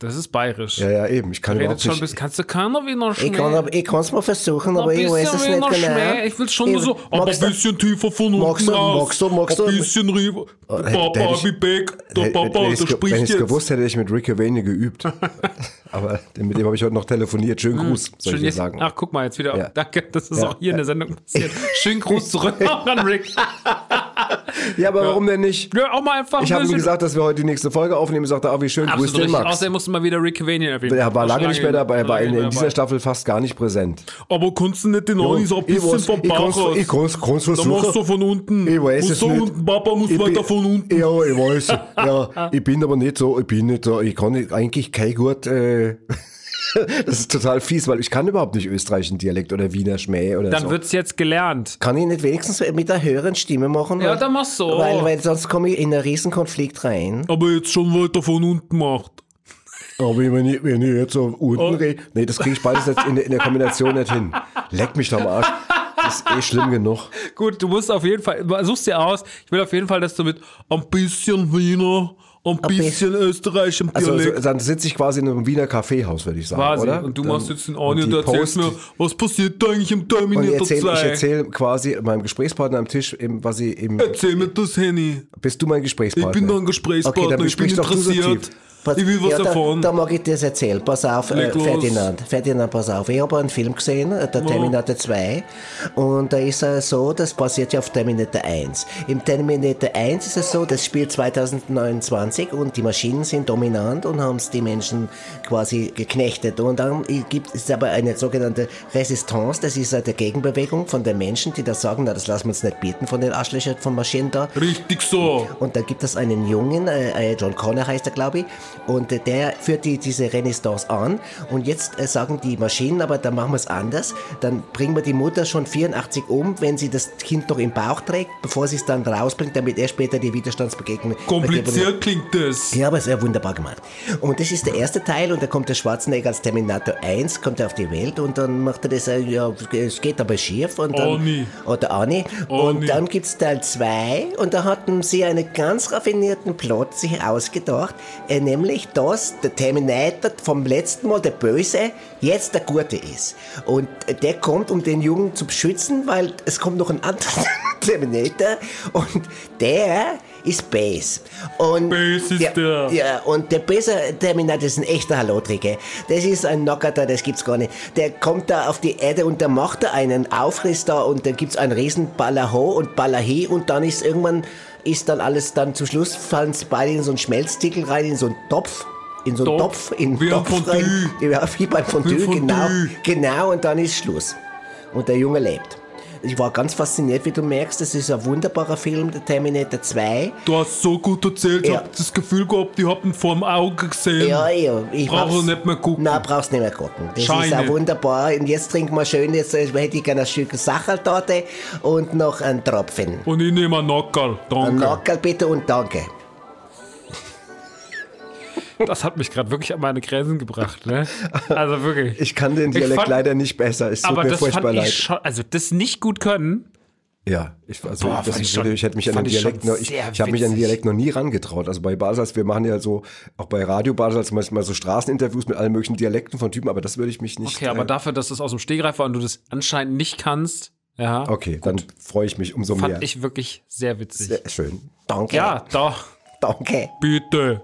Das ist bayerisch. Ja, ja, eben. Ich kann Redet überhaupt schon nicht. kannst du keiner Wiener Schmäh? Ich kann aber- ich kann es mal versuchen, aber ich weiß es nicht genau. Schmäh. Ich will schon Ich- so, aber ein du- bisschen tiefer von unten magst du- raus. magst du- magst du- Ein bisschen rüber. hätte- Papa, ich- wie Beck, der Papa, der ge- wenn spricht ich es gewusst hätte, hätte ich mit Rick Cavani geübt. Aber mit dem habe ich heute noch telefoniert. Schönen Gruß, soll ich Hm, dir sagen. ach, guck mal, jetzt wieder. Danke, das ist auch hier in der Sendung passiert. Schönen Gruß zurück an Rick. Ja, aber warum denn nicht? Ja, auch mal einfach Ich ein habe ihm gesagt, dass wir heute die nächste Folge aufnehmen. Ich sagte, ah, wie schön, grüß Absolut den. Max. Außerdem musste mal wieder Rick Cavani erwähnen. Er war lange nicht mehr dabei, er war in, in dieser Staffel fast gar nicht präsent. Aber kannst du nicht den Ani so ein bisschen vom ich Bauch aus? ich kann's- kann's Da musst versuchen. du von unten. Ich weiß musst es du nicht. unten, Papa muss Ich weiter von unten. Ja, ich weiß. Ja, ich bin aber nicht so, ich bin nicht so, ich kann eigentlich kein gut, äh, das ist total fies, weil ich kann überhaupt nicht österreichischen Dialekt oder Wiener Schmäh oder Dann so. wird's jetzt gelernt. Kann ich nicht wenigstens mit einer höheren Stimme machen? Ja, Weil- dann mach's so. Weil, weil sonst komme ich in einen riesen Konflikt rein. Aber jetzt schon weiter von unten macht. Aber wenn ich, wenn ich jetzt so unten Oh. rede, nee, das kriege ich beides jetzt in, der- in der Kombination nicht hin. Leck mich doch am Arsch. Das ist eh schlimm genug. Gut, du musst auf jeden Fall, suchst dir aus. Ich will auf jeden Fall, dass du mit ein bisschen Wiener, ein bisschen österreichischem Also, Dialekt so, dann sitze ich quasi in einem Wiener Kaffeehaus, würde ich sagen, quasi. oder? Und du Dann- machst jetzt und Ani und du erzählst mir, was passiert da eigentlich im Und ich Terminator erzähle 2? ich erzähl quasi meinem Gesprächspartner am Tisch, was ich im, Erzähl mir das, Henny. bist du mein Ich Gesprächspartner? bin ein Gesprächspartner, Okay, dann ich bin interessiert. Ich will was ja, da, davon. Da mag ich dir das erzählen. Pass auf, äh. Ferdinand. Ferdinand, pass auf. Ich habe einen Film gesehen, äh, der Terminator 2. Und da ist es so, das basiert ja auf Terminator 1. Im Terminator 1 ist es so, das spielt 2029 und die Maschinen sind dominant und haben die Menschen quasi geknechtet. Und dann gibt es aber eine sogenannte Resistance, das ist eine Gegenbewegung von den Menschen, die da sagen, na, das lassen wir uns nicht bieten von den Arschlöchern von Maschinen da. Richtig so. Und dann gibt es einen Jungen, äh, äh, John Connor heißt er, glaube ich, und äh, der führt die, diese Renaissance an. Und jetzt äh, sagen die Maschinen, aber dann machen wir es anders. Dann bringen wir die Mutter schon 84 um, wenn sie das Kind noch im Bauch trägt, bevor sie es dann rausbringt, damit er später die Widerstandsbegegnung. Kompliziert klingt das. Ja, aber sehr wunderbar gemacht. Und das ist der erste Teil und da kommt der Schwarzenegger als Terminator 1, kommt er auf die Welt und dann macht er das, äh, ja, es geht aber schief. Und dann, Ani. Oder Ani. Ani. Und dann gibt's Teil 2 und da hatten sie einen ganz raffinierten Plot sich ausgedacht, äh, nämlich, dass der Terminator vom letzten Mal der Böse jetzt der Gute ist. Und der kommt, um den Jungen zu beschützen, weil es kommt noch ein anderer Terminator und der ist Base. Und Base ist ja, der. Ja, und der böse Terminator ist ein echter Hallotrigger. Das ist ein Knocker da, das gibt's gar nicht. Der kommt da auf die Erde und der macht da einen Aufriss da und dann gibt's einen riesen Ballaho und Ballahi und dann ist irgendwann, ist dann alles, dann zum Schluss fallen sie beide in so einen Schmelztickel rein, in so einen Topf. In so einen Topf, Topf, in einen wie ein Topf rein. Fondue. Ja, wie beim Fondue, Wie Fondue. genau. Genau, und dann ist Schluss. Und der Junge lebt. Ich war ganz fasziniert, wie du merkst, das ist ein wunderbarer Film, der Terminator 2. Du hast so gut erzählt, ich Ja. hab das Gefühl gehabt, ich hab ihn vor dem Auge gesehen. Ja, ja. Ich Brauch ich nicht mehr gucken. Nein, brauchst nicht mehr gucken. Das Scheine. ist auch wunderbar. Und jetzt trinken wir schön, jetzt äh, hätte ich gerne ein Stück Sachertorte und noch einen Tropfen. Und ich nehme einen Nockerl. Ein Danke. Nackerl bitte und danke. Das hat mich gerade wirklich an meine Grenzen gebracht, ne? Also wirklich. Ich kann den Dialekt fand- leider nicht besser. Es tut aber mir das furchtbar fand leid. ich schon, also das nicht gut können. Ja, ich, also, Boah, das fand ich schon- ich hätte mich an den fand Dialekt noch, ich, ich habe mich an den. Dialekt noch nie rangetraut. Also bei Basels, wir machen ja so, auch bei Radio Basels manchmal so Straßeninterviews mit allen möglichen Dialekten von Typen, aber das würde ich mich nicht. Okay, aber äh, dafür, dass das aus dem Stegreif war und du das anscheinend nicht kannst, ja, Okay, dann freue ich mich umso fand mehr. ich wirklich sehr witzig. Sehr schön. Danke. ja, doch, Danke. bitte.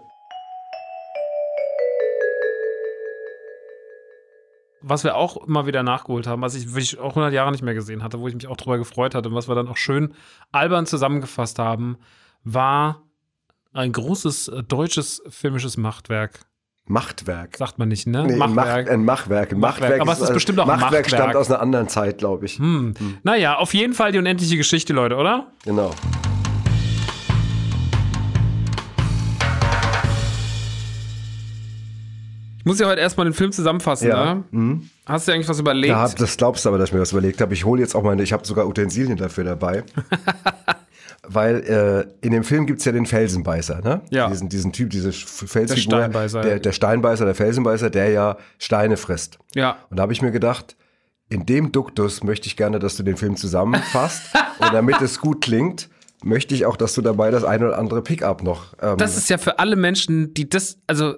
Was wir auch immer wieder nachgeholt haben, was ich wirklich auch 100 Jahre nicht mehr gesehen hatte, wo ich mich auch drüber gefreut hatte und was wir dann auch schön albern zusammengefasst haben, war ein großes äh, deutsches filmisches Machtwerk. Machtwerk. Sagt man nicht, ne? Nee, Machwerk. Macht, ein Machwerk. Ein Machwerk. Machwerk Aber es ist bestimmt auch ein Machwerk. Machwerk. stammt aus einer anderen Zeit, glaube ich. Hm. Naja, auf jeden Fall die unendliche Geschichte, Leute, oder? Genau. Ich muss ja heute erstmal den Film zusammenfassen, Ja. ne? Hast du dir eigentlich was überlegt? Ja, das glaubst du aber, dass ich mir das überlegt habe. Ich hole jetzt auch meine, ich habe sogar Utensilien dafür dabei. Weil äh, in dem Film gibt's ja den Felsenbeißer, ne? Ja. Diesen, diesen Typ, diese Felsfigur. Steinbeißer, ja. Der, der Steinbeißer, der Felsenbeißer, der ja Steine frisst. ja. Und da habe ich mir gedacht, in dem Duktus möchte ich gerne, dass du den Film zusammenfasst. und damit es gut klingt, möchte ich auch, dass du dabei das eine oder andere Pickup noch. Ähm, Das ist ja für alle Menschen, die das, also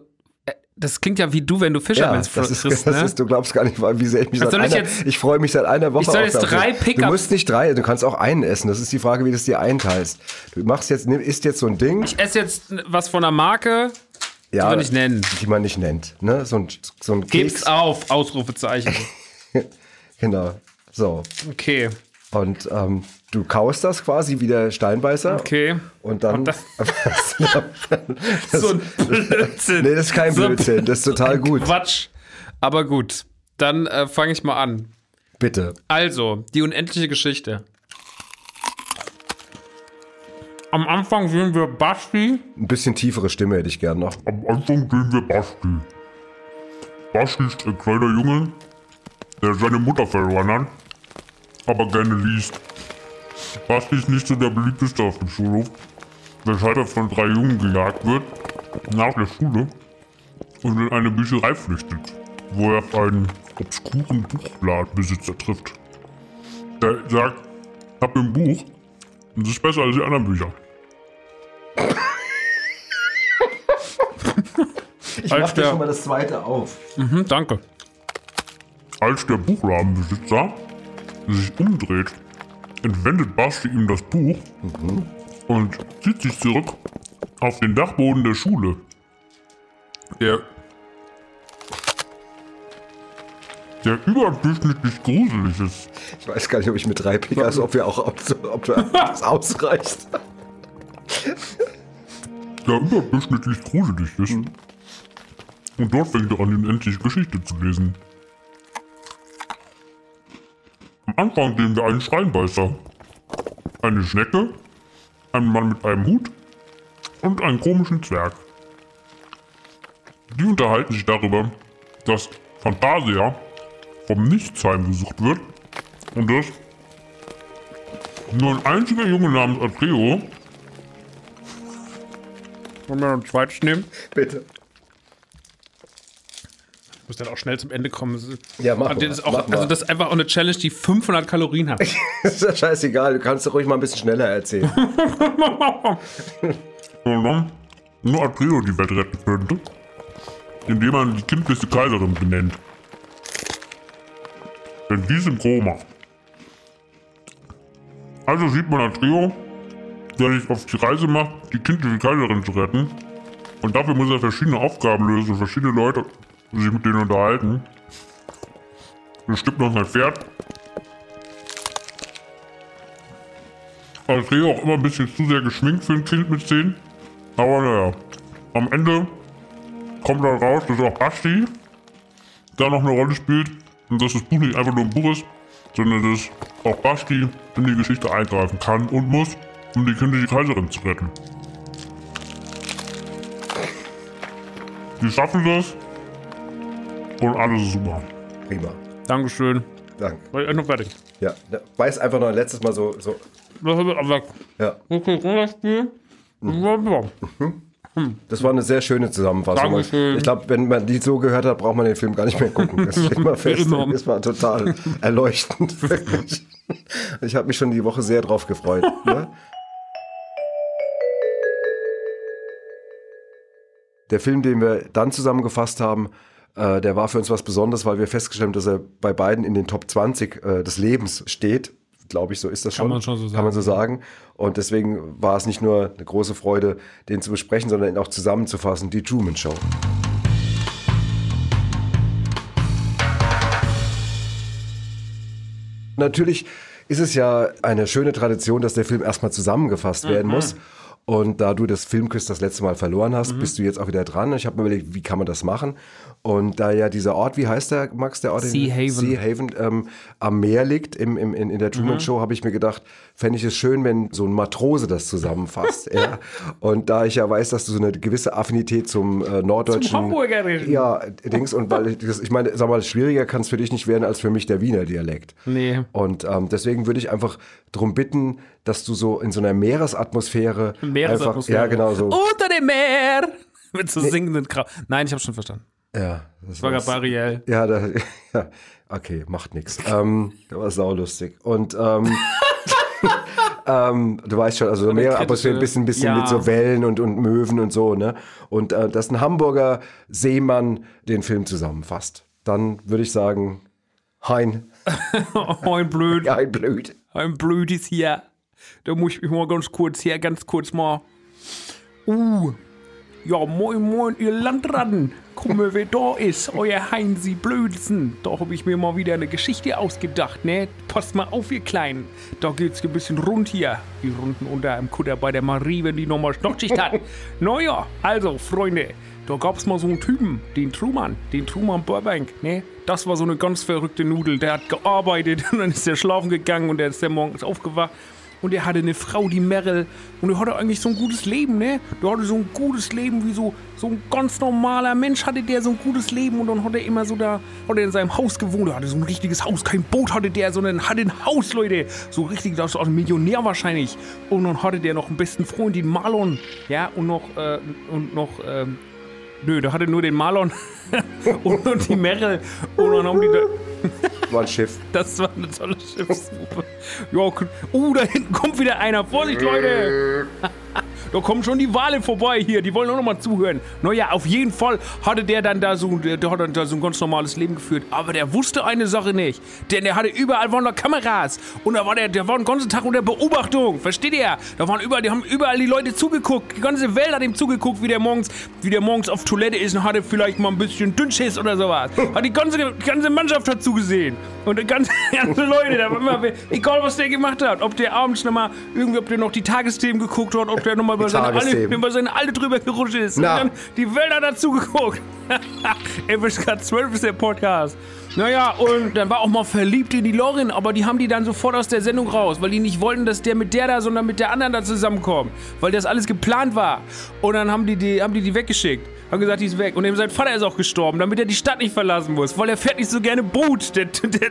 Das klingt ja wie du, wenn du Fisherman's das ist, frisst, das ne? ist, du glaubst gar nicht, wie sehr ich mich Was seit ich einer, jetzt- ich freue mich seit einer Woche Ich soll auf jetzt drei Du Pickup- musst nicht drei, du kannst auch einen essen. Das ist die Frage, wie du es dir einteilst. Du machst jetzt, isst jetzt so ein Ding, ich esse jetzt was von einer Marke, ja, wir nicht nennen. die man nicht nennt. Ne? So ein, so ein Keks. auf, Ausrufezeichen. Genau. So. Okay, Und ähm, du kaust das quasi wie der Steinbeißer. okay. Und dann. Und das- So ein Blödsinn. nee, das ist kein So Blödsinn. Das ist total gut. Quatsch. Aber gut, dann äh, fange ich mal an. Bitte. Also, die unendliche Geschichte. Am Anfang sehen wir Basti. Ein bisschen tiefere Stimme hätte ich gern noch. Am Anfang sehen wir Basti. Basti ist ein kleiner Junge, der seine Mutter verloren hat, aber gerne liest. Basti ist nicht so der beliebteste auf dem Schulhof, weshalb er von drei Jungen gejagt wird, nach der Schule und in eine Bücherei flüchtet, wo er auf einen obskuren Buchladenbesitzer trifft. Der sagt, ich hab ein Buch und es ist besser als die anderen Bücher. Ich mach dir schon mal das zweite auf. Hm, danke. Als der Buchladenbesitzer sich umdreht, entwendet Basti ihm das Buch und zieht sich zurück auf den Dachboden der Schule. Der, der überdurchschnittlich gruselig ist. Ich weiß gar nicht, ob ich mit drei Pickers, ob wir auch, ob, ob das ausreicht. Der überdurchschnittlich gruselig ist. Und dort fängt er an, die unendliche Geschichte zu lesen. Anfang sehen wir einen Steinbeißer, eine Schnecke, einen Mann mit einem Hut und einen komischen Zwerg. Die unterhalten sich darüber, dass Fantasia vom Nichts heimgesucht wird und dass nur ein einziger Junge namens Atreo Wollen wir noch ein zweites nehmen? Bitte. Ich muss dann auch schnell zum Ende kommen. Ja, mach Also mal, das auch, also das ist einfach auch eine Challenge, die 500 Kalorien hat. ist ja scheißegal, du kannst doch ruhig mal ein bisschen schneller erzählen. Und dann nur Atreo die Welt retten könnte, indem man die kindlichste Kaiserin benennt. Denn die ist im Koma. Also sieht man Atreo, der sich auf die Reise macht, die kindliche Kaiserin zu retten. Und dafür muss er verschiedene Aufgaben lösen, verschiedene Leute sich mit denen unterhalten. Es stimmt noch sein Pferd. Atreo auch immer ein bisschen zu sehr geschminkt für ein Kind mit 10. Aber naja, am Ende kommt dann raus, dass auch Basti da noch eine Rolle spielt und dass das Buch nicht einfach nur ein Buch ist, sondern dass auch Basti in die Geschichte eingreifen kann und muss, um die kindliche Kaiserin zu retten. Die schaffen das und alles ist super. Prima. Dankeschön. Danke. War ich noch fertig. Ja, weiß einfach noch ein letztes Mal so. so Das wird aber ja. okay, das Spiel. Das war eine sehr schöne Zusammenfassung. Dankeschön. Ich glaube, wenn man die so gehört hat, braucht man den Film gar nicht mehr gucken. Das steht mal fest. Das war total erleuchtend, wirklich. Ich habe mich schon die Woche sehr drauf gefreut. Ne? Der Film, den wir dann zusammengefasst haben, äh, der war für uns was Besonderes, weil wir festgestellt haben, dass er bei beiden in den Top 20 äh, des Lebens steht. Glaube ich, so ist das schon. man schon so Kann man so sagen. Und deswegen war es nicht nur eine große Freude, den zu besprechen, sondern ihn auch zusammenzufassen, die Truman Show. Natürlich ist es ja eine schöne Tradition, dass der Film erstmal zusammengefasst werden muss. Und da du das Filmquiz das letzte Mal verloren hast, bist du jetzt auch wieder dran. Ich habe mir überlegt, wie kann man das machen? Und da ja dieser Ort, wie heißt der, Max, der Ort? in- Sea Haven. Sea Haven ähm, am Meer liegt, im, im, in, in der Truman Show, habe ich mir gedacht, fände ich es schön, wenn so ein Matrose das zusammenfasst. ja. Und da ich ja weiß, dass du so eine gewisse Affinität zum äh, norddeutschen... Hamburgerischen. Ja, Dings. Und weil ich, das, ich meine, sag mal, schwieriger kann es für dich nicht werden als für mich der Wiener Dialekt. Nee. Und ähm, deswegen würde ich einfach darum bitten, dass du so in so einer Meeresatmosphäre, Meeresatmosphäre. ja genau so, Unter dem Meer! Mit so singenden Krau. Nein, ich habe schon verstanden. ja, das Ich war gerade bei Ariel. ja, da, ja, okay, macht nichts. Ähm, der war saulustig. Und ähm, Ähm, du weißt schon, also mehr, aber so ein bisschen, bisschen Ja. mit so Wellen und, und Möwen und so, ne? Und äh, dass ein Hamburger Seemann den Film zusammenfasst. Dann würde ich sagen, Hein, Oh, ein blöd. ja, ein Blöd. Ein blödes hier. Da muss ich mich mal ganz kurz hier, ganz kurz mal. Uh. Ja, moin, moin, ihr Landratten. Guck mal, wer da ist. Euer Heinsi Blödsen. Da habe ich mir mal wieder eine Geschichte ausgedacht, ne? Passt mal auf, ihr Kleinen. Da geht's ein bisschen rund hier. Die Runden unter im Kutter bei der Marie, wenn die nochmal Schnottschicht hat. naja, also, Freunde. Da gab's mal so einen Typen, den Truman, den Truman Burbank, ne? Das war so eine ganz verrückte Nudel. Der hat gearbeitet und dann ist er schlafen gegangen und der ist der morgens aufgewacht. Und er hatte eine Frau, die Meryl. Und er hatte eigentlich so ein gutes Leben, ne? Der hatte so ein gutes Leben, wie so, so ein ganz normaler Mensch hatte der so ein gutes Leben. Und dann hat er immer so da, hat er in seinem Haus gewohnt. Er hatte so ein richtiges Haus. Kein Boot hatte der, sondern hatte ein Haus, Leute. So richtig, das war ein Millionär wahrscheinlich. Und dann hatte der noch einen besten Freund, den Marlon. Ja, und noch, äh, und noch, ähm, nö, der hatte nur den Marlon und, und die Meryl. Und dann haben die da. War ein Schiff. Das war eine tolle Schiffsgruppe. Ja, k- oh, da hinten kommt wieder einer. Vorsicht, Leute! Da kommen schon die Wale vorbei hier, die wollen auch noch mal zuhören. Naja, auf jeden Fall hatte der dann da so, der, der hat dann da so ein ganz normales Leben geführt. Aber der wusste eine Sache nicht. Denn der hatte überall waren da Kameras. Und da war der, der war den ganzen Tag unter Beobachtung. Versteht ihr? Da waren überall, die haben überall die Leute zugeguckt. Die ganze Welt hat ihm zugeguckt, wie der morgens, wie der morgens auf Toilette ist und hatte vielleicht mal ein bisschen Dünnschiss oder sowas. Hat die ganze, die ganze Mannschaft hat zugesehen. Und die ganze, Leute, da war immer, egal was der gemacht hat, ob der abends nochmal irgendwie, ob der noch die Tagesthemen geguckt hat, ob der nochmal über seine, über seine Alte drüber gerutscht ist. Na. Und dann die Welt hat dazu geguckt. FSK 12 ist der Podcast. Naja, und dann war auch mal verliebt in die Lorin, aber die haben die dann sofort aus der Sendung raus, weil die nicht wollten, dass der mit der da, sondern mit der anderen da zusammenkommt. Weil das alles geplant war. Und dann haben die die, haben die, die weggeschickt. Haben gesagt, die ist weg. Und eben sein Vater ist auch gestorben, damit er die Stadt nicht verlassen muss. Weil er fährt nicht so gerne Boot. Der, der,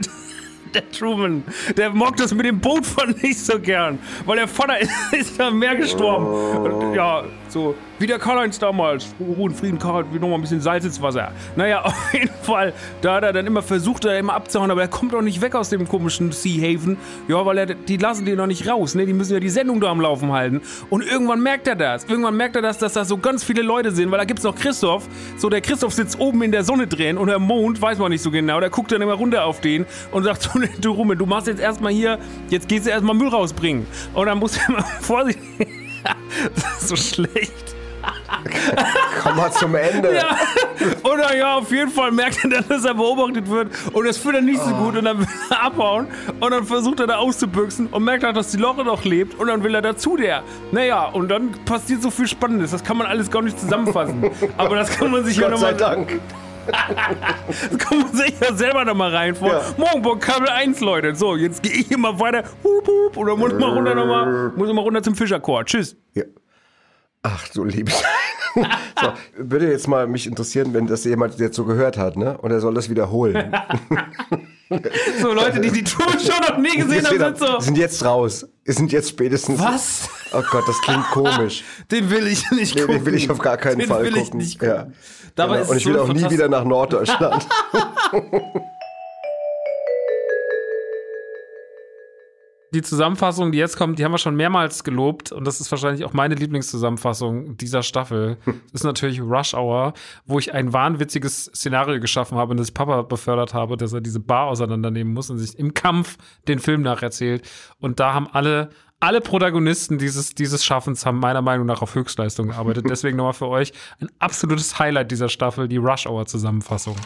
der Truman, der mag das mit dem Boot von nicht so gern. Weil der Vater ist, ist am Meer gestorben. Und, ja, so. Wie der Karl-Heinz damals. Ruhe und Frieden, Karl, wie nochmal ein bisschen Salz ins Wasser. Naja, auf jeden Fall. Da hat er dann immer versucht, da immer abzuhauen, aber er kommt auch nicht weg aus dem komischen Sea Haven. Ja, weil er, die lassen den noch nicht raus, ne? Die müssen ja die Sendung da am Laufen halten. Und irgendwann merkt er das. Irgendwann merkt er das, dass da so ganz viele Leute sind, weil da gibt's noch Christoph. So, der Christoph sitzt oben in der Sonne drin und der Mond, weiß man nicht so genau, der guckt dann immer runter auf den und sagt so, du Rumme, du machst jetzt erstmal hier, jetzt gehst du erstmal Müll rausbringen. Und dann muss er immer vorsichtig. das ist so schlecht. Komm mal zum Ende. Ja. Oder ja, auf jeden Fall merkt er dann, dass er beobachtet wird und das fühlt er nicht so gut und dann will er abhauen und dann versucht er da auszubüchsen und merkt auch, dass die Lore noch lebt und dann will er dazu der. Naja, und dann passiert so viel Spannendes. Das kann man alles gar nicht zusammenfassen. Aber das kann man sich ja Gott sei nochmal Dank. das kann man sich ja selber noch mal rein vor. Ja. Morgenburg Kabel 1, Leute. So, jetzt gehe ich hier mal weiter. Hup, hup, oder muss mal runter nochmal. Muss mal runter zum Fischerchor. Tschüss. Ja. Ach, du liebes. so, würde jetzt mal mich interessieren, wenn das jemand jetzt so gehört hat, ne? Und er soll das wiederholen. So, Leute, die die Tour schon noch nie gesehen haben, sind so. sind jetzt raus. Sind jetzt spätestens. Was? Oh Gott, das klingt komisch. Den will ich nicht Nee, gucken. den will ich auf gar keinen Den Fall will ich gucken. nicht gucken. Ja. Dabei Genau. ist Und ich will so auch nie wieder nach Norddeutschland. Die Zusammenfassung, die jetzt kommt, die haben wir schon mehrmals gelobt und das ist wahrscheinlich auch meine Lieblingszusammenfassung dieser Staffel. Das ist natürlich Rush Hour, wo ich ein wahnwitziges Szenario geschaffen habe und das Papa befördert habe, dass er diese Bar auseinandernehmen muss und sich im Kampf den Film nacherzählt. Und da haben alle alle Protagonisten dieses, dieses Schaffens haben meiner Meinung nach auf Höchstleistung gearbeitet. Deswegen nochmal für euch ein absolutes Highlight dieser Staffel, die Rush Hour Zusammenfassung.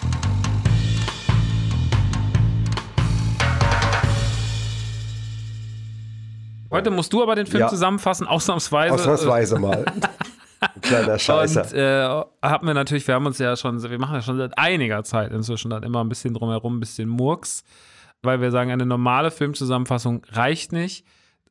Heute musst du aber den Film Ja. zusammenfassen, ausnahmsweise. Ausnahmsweise mal. Ein kleiner Scheißer. Und äh, haben wir natürlich, wir haben uns ja schon, wir machen ja schon seit einiger Zeit inzwischen dann immer ein bisschen drumherum, ein bisschen Murks, weil wir sagen, eine normale Filmzusammenfassung reicht nicht.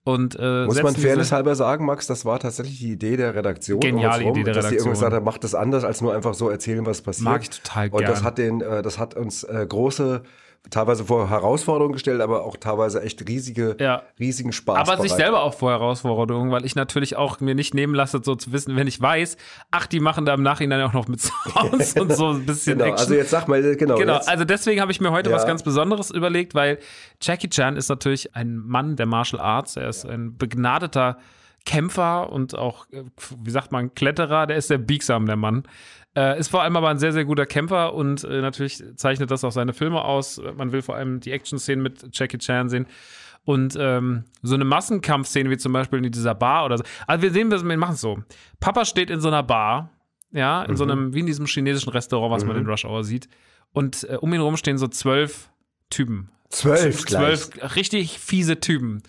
Und, äh, Muss man fairness halber sagen, Max, das war tatsächlich die Idee der Redaktion. Geniale um rum, Idee der dass die Redaktion. irgendwie gesagt haben, macht das anders, als nur einfach so erzählen, was passiert. Mag ich total Und das hat, den, äh, das hat uns äh, große teilweise vor Herausforderungen gestellt, aber auch teilweise echt riesige, Ja. riesigen Spaß. Aber sich selber auch vor Herausforderungen, weil ich natürlich auch mir nicht nehmen lasse, so zu wissen, wenn ich weiß, ach, die machen da im Nachhinein auch noch mit Sounds und so ein bisschen Genau, Action. also jetzt sag mal, genau. Genau, jetzt, also deswegen habe ich mir heute Ja. was ganz Besonderes überlegt, weil Jackie Chan ist natürlich ein Mann der Martial Arts. Er ist ein begnadeter Kämpfer und auch, äh, wie sagt man, Kletterer. Der ist sehr biegsam, der Mann. Äh, ist vor allem aber ein sehr, sehr guter Kämpfer und äh, natürlich zeichnet das auch seine Filme aus. Man will vor allem die Action-Szenen mit Jackie Chan sehen. Und ähm, so eine Massenkampfszene wie zum Beispiel in dieser Bar oder so. Also wir sehen, wir machen es so. Papa steht in so einer Bar, ja, in so einem, wie in diesem chinesischen Restaurant, was man in Rush Hour sieht. Und äh, um ihn rum stehen so zwölf Typen. zwölf, Zwölf gleich. richtig fiese Typen.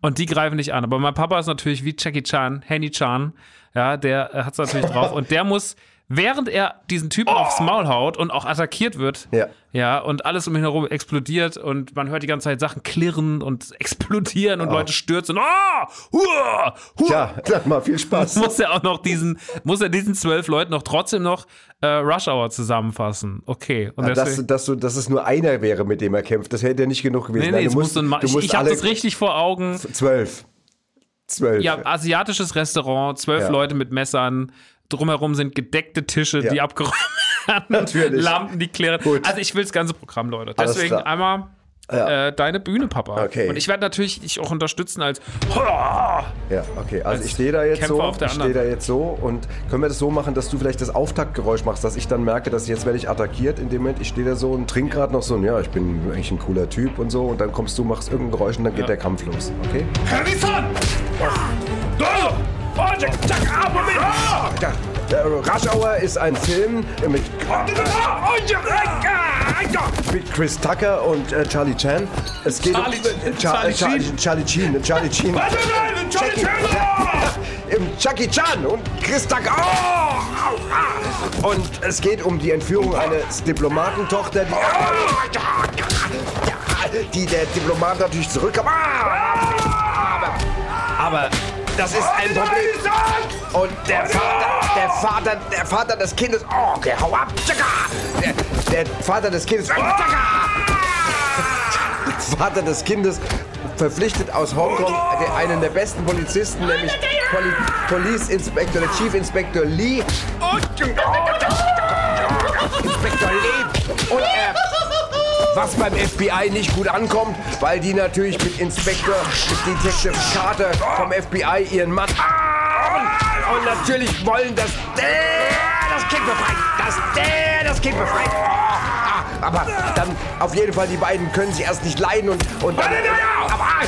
Und die greifen dich an. Aber mein Papa ist natürlich wie Jackie Chan, Henny Chan, ja, der äh, hat es natürlich drauf. Und der muss, während er diesen Typen aufs Maul haut und auch attackiert wird, Ja. ja, und alles um ihn herum explodiert und man hört die ganze Zeit Sachen klirren und explodieren und Leute stürzen. Ah! Hua! Hua! Ja, dann mal viel Spaß. muss er auch noch diesen, muss er diesen zwölf Leuten noch trotzdem noch äh, Rush Hour zusammenfassen. Okay. Und Ja, dass, deswegen- dass, du, dass es nur einer wäre, mit dem er kämpft, das hätte ja nicht genug gewesen. nee, Nein, nee, du es musst, du ich, musst ich habe alle das richtig vor Augen. zwölf. Zwölf. Ja, asiatisches Restaurant, zwölf Ja. Leute mit Messern. Drumherum sind gedeckte Tische, Ja. die abgeräumt werden. Natürlich. Lampen, die klären. Gut. Also ich will das ganze Programm, Leute. Alles Deswegen klar. einmal Ja. äh, deine Bühne, Papa. Okay. Und ich werde natürlich dich auch unterstützen als Ja, okay. Also Als ich stehe da jetzt Kämpfer so, auf der ich stehe da jetzt so und können wir das so machen, dass du vielleicht das Auftaktgeräusch machst, dass ich dann merke, dass jetzt werde ich attackiert in dem Moment. Ich stehe da so und trinke gerade noch so, ein, ja, ich bin eigentlich ein cooler Typ und so und dann kommst du, machst irgendein Geräusch und dann geht der Kampf los, okay? Ja, der Rush Hour ist ein Film mit, mit Chris Tucker und äh, Charlie Chan. Es geht Charlie- um äh, Charlie Charlie, Sheen. Charlie Sheen, Charlie Sheen. Jackie, Im Jackie Chan und Chris Tucker. Oh, ah. Und es geht um die Entführung eines Diplomatentochter, die, die der Diplomat natürlich zurückkam. Aber, aber das ist ein Problem. Und der Vater, der Vater, der Vater des Kindes. Oh, okay, hau ab. Der, der Vater des Kindes. Tschakka. Vater des Kindes verpflichtet aus Hongkong einen der besten Polizisten, nämlich Poli Police Inspector, der Chief Inspector Lee. Inspector Lee. Und er, was beim FBI nicht gut ankommt, weil die natürlich mit Inspector, mit Detective Carter vom FBI ihren Mann. Und, natürlich wollen, dass der das Kind befreit. Dass der das Kind befreit. Ah, Aber dann auf jeden Fall, die beiden können sich erst nicht leiden und, und dann, aber, ah,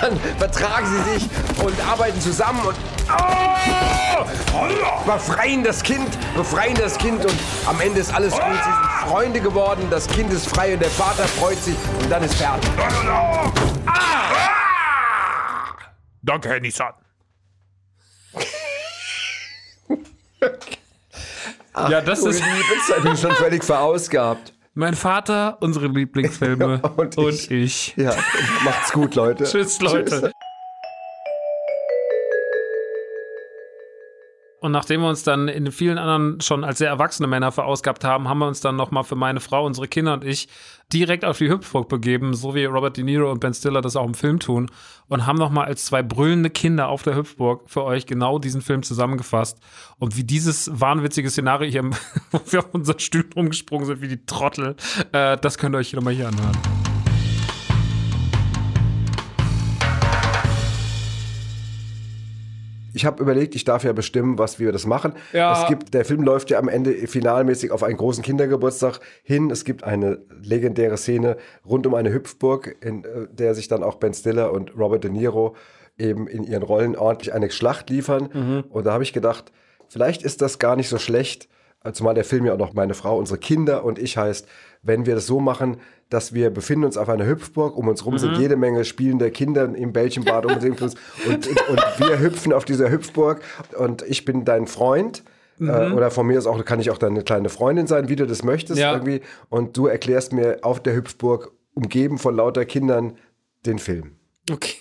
dann vertragen sie sich und arbeiten zusammen und oh, befreien das Kind, befreien das Kind und am Ende ist alles gut. Freunde geworden, das Kind ist frei und der Vater freut sich und dann ist fertig. Danke, Herr Nissan. ja, das ist liebes, ich bin schon völlig verausgabt. mein Vater, unsere Lieblingsfilme Und und ich. ich. Ja, macht's gut, Leute. Tschüss, Leute. Und nachdem wir uns dann in vielen anderen schon als sehr erwachsene Männer verausgabt haben, haben wir uns dann nochmal für meine Frau, unsere Kinder und ich direkt auf die Hüpfburg begeben, so wie Robert De Niro und Ben Stiller das auch im Film tun und haben nochmal als zwei brüllende Kinder auf der Hüpfburg für euch genau diesen Film zusammengefasst und wie dieses wahnwitzige Szenario hier, wo wir auf unseren Stühlen rumgesprungen sind wie die Trottel, äh, das könnt ihr euch nochmal hier anhören. Ich habe überlegt, ich darf ja bestimmen, was wie wir das machen. Ja. Es gibt, der Film läuft ja am Ende finalmäßig auf einen großen Kindergeburtstag hin. Es gibt eine legendäre Szene rund um eine Hüpfburg, in äh, der sich dann auch Ben Stiller und Robert De Niro eben in ihren Rollen ordentlich eine Schlacht liefern. Und da habe ich gedacht, vielleicht ist das gar nicht so schlecht, zumal der Film ja auch noch meine Frau, unsere Kinder und ich heißt, wenn wir das so machen, dass wir befinden uns auf einer Hüpfburg, um uns rum sind jede Menge spielende Kinder im Bällchenbad um uns rum und, und, wir hüpfen auf dieser Hüpfburg und ich bin dein Freund. Äh, oder von mir aus auch, kann ich auch deine kleine Freundin sein, wie du das möchtest Ja. irgendwie. Und du erklärst mir auf der Hüpfburg, umgeben von lauter Kindern, den Film. Okay.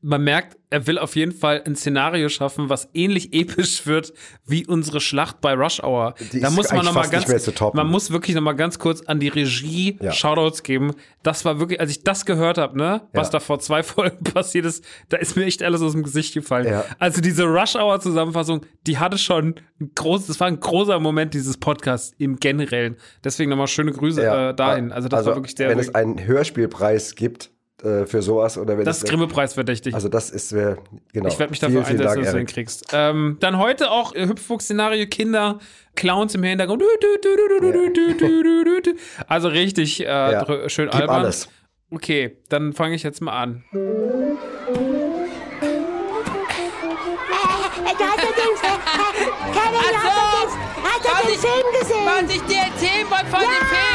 Man merkt, er will auf jeden Fall ein Szenario schaffen, was ähnlich episch wird wie unsere Schlacht bei Rush Hour. Die da ist muss man noch mal ganz, man muss wirklich noch mal ganz kurz an die Regie Ja. Shoutouts geben. Das war wirklich, als ich das gehört habe, ne, was Ja. da vor zwei Folgen passiert ist, da ist mir echt alles aus dem Gesicht gefallen. Ja. Also diese Rush Hour Zusammenfassung, die hatte schon ein großes, das war ein großer Moment dieses Podcasts im Generellen. Deswegen nochmal schöne Grüße äh, dahin. Also das war wirklich sehr. Wenn es einen Hörspielpreis gibt äh, für sowas. Oder wenn das ist Grimme-Preis verdächtig. Also das ist, wär, genau. Ich werde mich dafür vielen, einsetzen, dass du den kriegst. Ähm, dann heute auch Hüpfwuchs-Szenario: Kinder, Clowns im Hintergrund. Ja. Also richtig äh, ja. schön Gib albern. alles. Okay, dann fange ich jetzt mal an. Keine Ahnung, hast du den Film gesehen? Was ich dir erzählen wollte von ja! dem Film?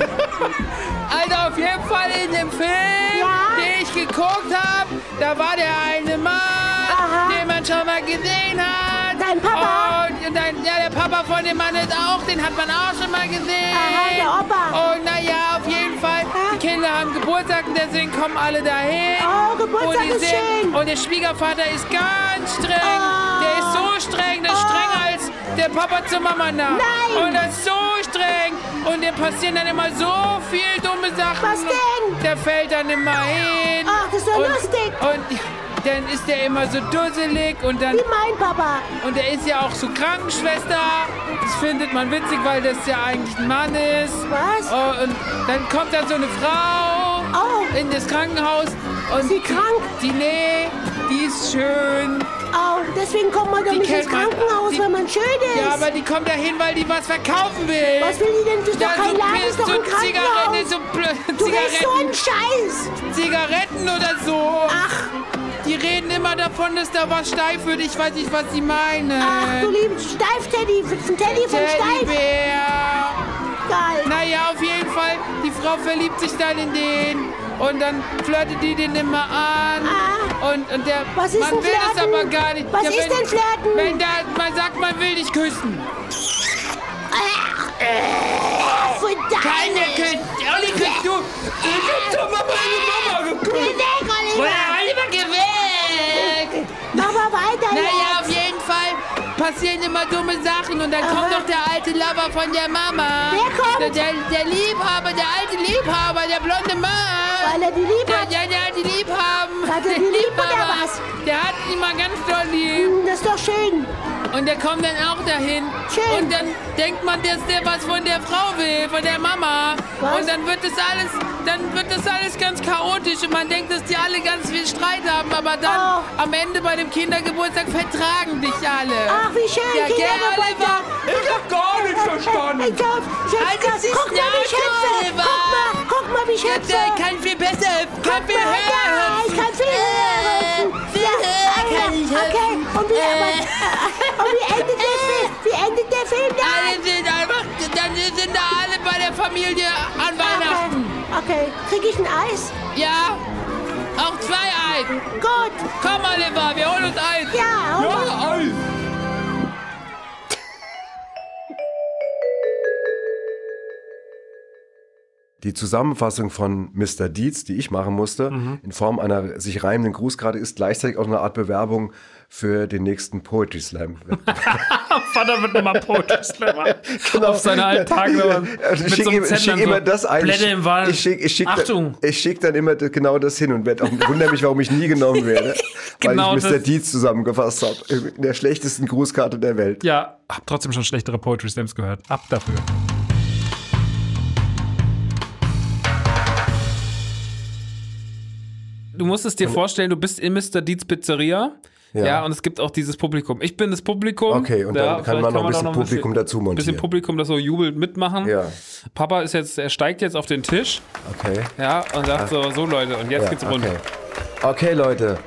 Also auf jeden Fall in dem Film, Ja? den ich geguckt habe, da war der eine Mann, Aha. den man schon mal gesehen hat. Dein Papa? Und, dein, ja, der Papa von dem Mann ist auch, den hat man auch schon mal gesehen. Aha, der Opa. Und naja, auf jeden Fall, Ah. die Kinder haben Geburtstag und deswegen kommen alle dahin. Oh, Geburtstag und ist schön. Und der Schwiegervater ist ganz streng. Oh. Der ist so streng, der ist Oh. strenger als der Papa zur Mama nach. Nein. Und das ist so streng. Und dem passieren dann immer so viel dumme Sachen. Was denn? Der fällt dann immer hin. Ach, das ist doch und, lustig. Und dann ist der immer so dusselig und dann Wie mein Papa. und er ist ja auch so Krankenschwester. Das findet man witzig, weil das ja eigentlich ein Mann ist. Was? Oh, und dann kommt da so eine Frau Oh. in das Krankenhaus. Und Sie krank? Die, nee, die ist schön. Oh, deswegen kommt man doch nicht ins Krankenhaus, die- wenn man schön ist. Ja, aber die kommt da hin, weil die was verkaufen will. Was will die denn? Das ist doch kein so, Laden, das ist doch ein Krankenhaus. Zigaretten, so du redest so Zigaretten, einen Scheiß. Zigaretten oder so. Ach, Die reden immer davon, dass da was steif wird. Ich weiß nicht, was sie meinen. ach, du liebst Steif-Teddy. Ein Teddy von Steif. Teddybär. Geil. Naja, auf jeden Fall, die Frau verliebt sich dann in den und dann flirtet die den immer an. Ah. Und, und der Was ist man denn will das Flirten? aber gar nicht. Was ist wenn, denn Flirten? Wenn da, man sagt, man will dich küssen. Verdammt. Keiner küsst. Olli, küsst du. Ich hab doch mal meine Mama geküsst. Geh weg, Oliver. Oliver, geh weg. Mach mal weiter Naja, passieren immer dumme Sachen und dann kommt Aha. doch der alte Lover von der Mama. Wer kommt? Der, der, der Liebhaber, der alte Liebhaber, der blonde Mann. Weil er die lieb Der, hat. ja, der hat die lieb haben. Hat er die Der lieb oder Liebhaber. was? Der hat ihn mal ganz doll lieb. Hm, Das ist doch schön. Und der kommt dann auch dahin. Schön. Und dann denkt man, dass der was von der Frau will, von der Mama. Was? Und dann wird das alles, dann wird das alles ganz chaotisch und man denkt, dass die alle ganz viel Streit haben, aber dann Oh. am Ende bei dem Kindergeburtstag vertragen dich alle. Ach, wie schön. Ja, Kindergeburtstag. Oliver? Ich hab gar nichts verstanden. Ich glaub, ich hab Halt grad- die guck mal, wie ich Schnauze. Oliver. Guck mal, guck mal, wie ich Ja, hüpfe. der kann viel besser, kann viel mal, höher ja, ich kann viel höher hüpfen. viel Ja, höher kann ich Okay, hüpfen. und wie, Äh. und wie endet der Film? Wie endet der Film dann? Alle sind einfach, dann sind da alle bei der Familie an Weihnachten. Okay, krieg ich ein Eis? Ja, zwei Eis. Gut. Komm, Oliver, wir holen uns Eis. Ja, mal. Eis! Die Zusammenfassung von Mr. Dietz, die ich machen musste, Mhm. in Form einer sich reimenden Grußkarte, ist gleichzeitig auch eine Art Bewerbung für den nächsten Poetry Slam. Vater wird nochmal Poetry Slammer. Genau. Auf seine alten Tage nochmal mit ich so schicke ich Zettel schicke so, immer das ein. Blätter im Wald. Ich schicke schick, Achtung. Ich schicke dann immer genau das hin und auch, wundere mich, warum ich nie genommen werde. Genau weil ich Mr. das. Dietz zusammengefasst habe. In der schlechtesten Grußkarte der Welt. Ja, hab trotzdem schon schlechtere Poetry Slams gehört. Ab dafür. Du musst es dir vorstellen, du bist in Mr. Dietz Pizzeria. Ja. Ja. und es gibt auch dieses Publikum. Ich bin das Publikum. Okay, und ja, dann kann man noch ein bisschen Publikum dazu Ein bisschen montieren. Publikum, das so jubelt mitmachen. Ja. Papa ist jetzt, er steigt jetzt auf den Tisch, Okay. ja, und sagt so, so Leute, und jetzt Ja, geht's rund. okay. okay, Leute.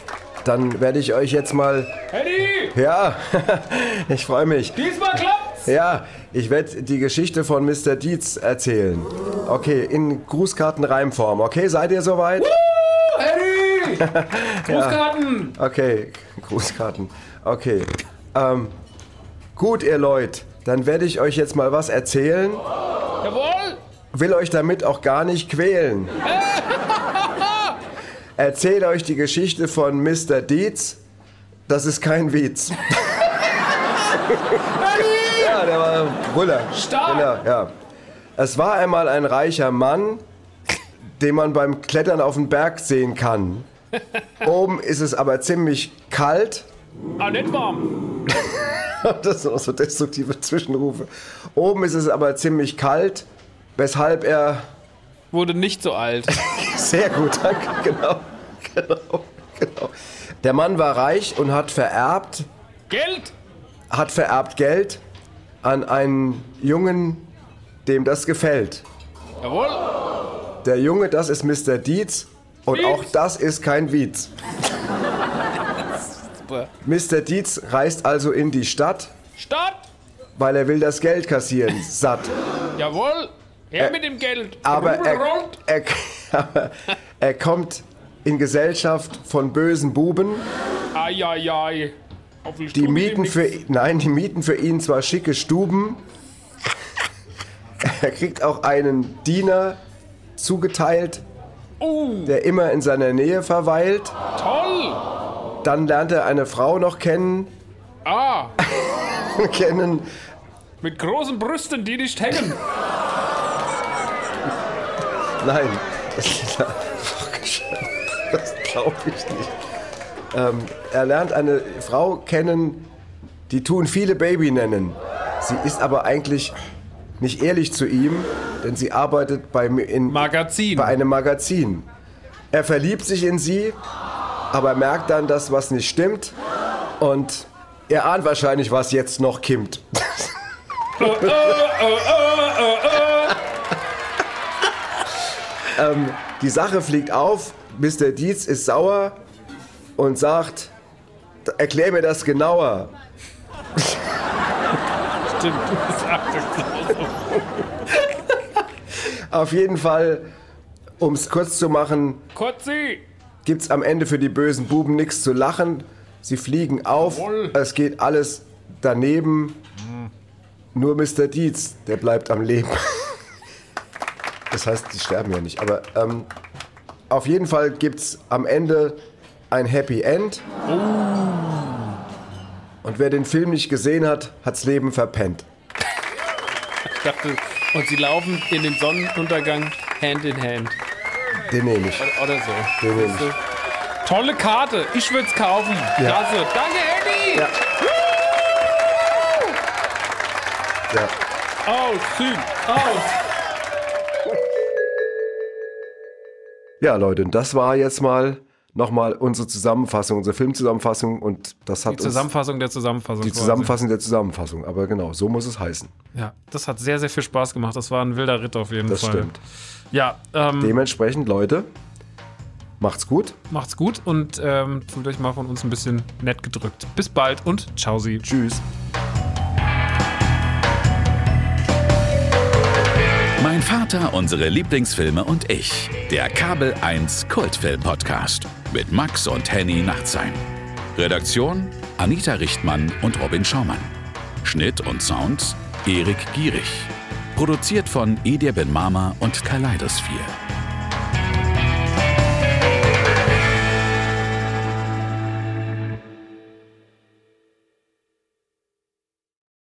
Dann werde ich euch jetzt mal. Eddie, Ja, ich freue mich. diesmal klappt's! Ja, ich werde die Geschichte von Mr. Dietz erzählen. Okay, in Grußkartenreimform. Okay, seid ihr soweit? Eddie! Grußkarten! Okay, Grußkarten. Okay. Ähm, gut, ihr Leute. Dann werde ich euch jetzt mal was erzählen. Jawohl! Will euch damit auch gar nicht quälen. Erzähle euch die Geschichte von Mr. Dietz. Das ist kein Witz. ja, der war Brüller. Stark! Genau, ja. Es war einmal ein reicher Mann, den man beim Klettern auf den Berg sehen kann. Oben ist es aber ziemlich kalt. Ah, nicht warm. Das sind auch so destruktive Zwischenrufe. Oben ist es aber ziemlich kalt, weshalb er Wurde nicht so alt. Sehr gut, danke. Genau, genau, genau. Der Mann war reich und hat vererbt, Geld! hat vererbt Geld an einen Jungen, dem das gefällt. Jawohl! Der Junge, das ist Mr. Dietz und Dietz. auch das ist kein Witz. Mr. Dietz reist also in die Stadt, Stadt! weil er will das Geld kassieren, satt. Jawohl! Her mit dem Geld! Aber er, er, aber er kommt in Gesellschaft von bösen Buben. Eieiei. Auf die Die mieten für nein, die mieten für ihn zwar schicke Stuben. Er kriegt auch einen Diener zugeteilt, Uh, der immer in seiner Nähe verweilt. toll! Dann lernt er eine Frau noch kennen, Ah, kennen. mit großen Brüsten, die nicht hängen. Nein, das ist vorgestellt. Das glaube ich nicht. Ähm, er lernt eine Frau kennen, die tun viele Baby nennen. Sie ist aber eigentlich nicht ehrlich zu ihm, denn sie arbeitet bei, in, Magazin. bei einem Magazin. Er verliebt sich in sie, aber merkt dann, dass was nicht stimmt und er ahnt wahrscheinlich, was jetzt noch kimmt. ähm, die Sache fliegt auf, Mr. Dietz ist sauer und sagt, erklär mir das genauer. Stimmt, du sagst es genauso. Auf jeden Fall, um es kurz zu machen, Kotzi! gibt's am Ende für die bösen Buben nichts zu lachen. Sie fliegen auf, Jawohl. es geht alles daneben. Nur Mr. Dietz, der bleibt am Leben. Das heißt, die sterben ja nicht. Aber ähm, auf jeden Fall gibt's am Ende ein Happy End. Und wer den Film nicht gesehen hat, hat's Leben verpennt. Ich dachte, und sie laufen in den Sonnenuntergang Hand in Hand. Den nehme ich. Oder so. Den nehme du? Tolle Karte, ich würde es kaufen. Klasse. Danke, Eddie! Ja. Ja. Aus, Süd, aus! Ja, Leute, und das war jetzt mal nochmal unsere Zusammenfassung, unsere Filmzusammenfassung und das hat Die Zusammenfassung der Zusammenfassung. die quasi. Zusammenfassung der Zusammenfassung. Aber genau, so muss es heißen. Ja, das hat sehr, sehr viel Spaß gemacht. Das war ein wilder Ritt auf jeden Das Fall. stimmt. Ja, ähm, Dementsprechend, Leute, macht's gut. macht's gut und ähm, fühlt euch mal von uns ein bisschen nett gedrückt. Bis bald und ciao sie. Tschüss. Mein Vater, unsere Lieblingsfilme und ich. Der Kabel 1 Kultfilm Podcast mit Max und Henny Nachtsheim. Redaktion Anita Richtmann und Robin Schaumann. Schnitt und Sound Erik Gierig. Produziert von Edir Ben Mama und Kaleidosphere.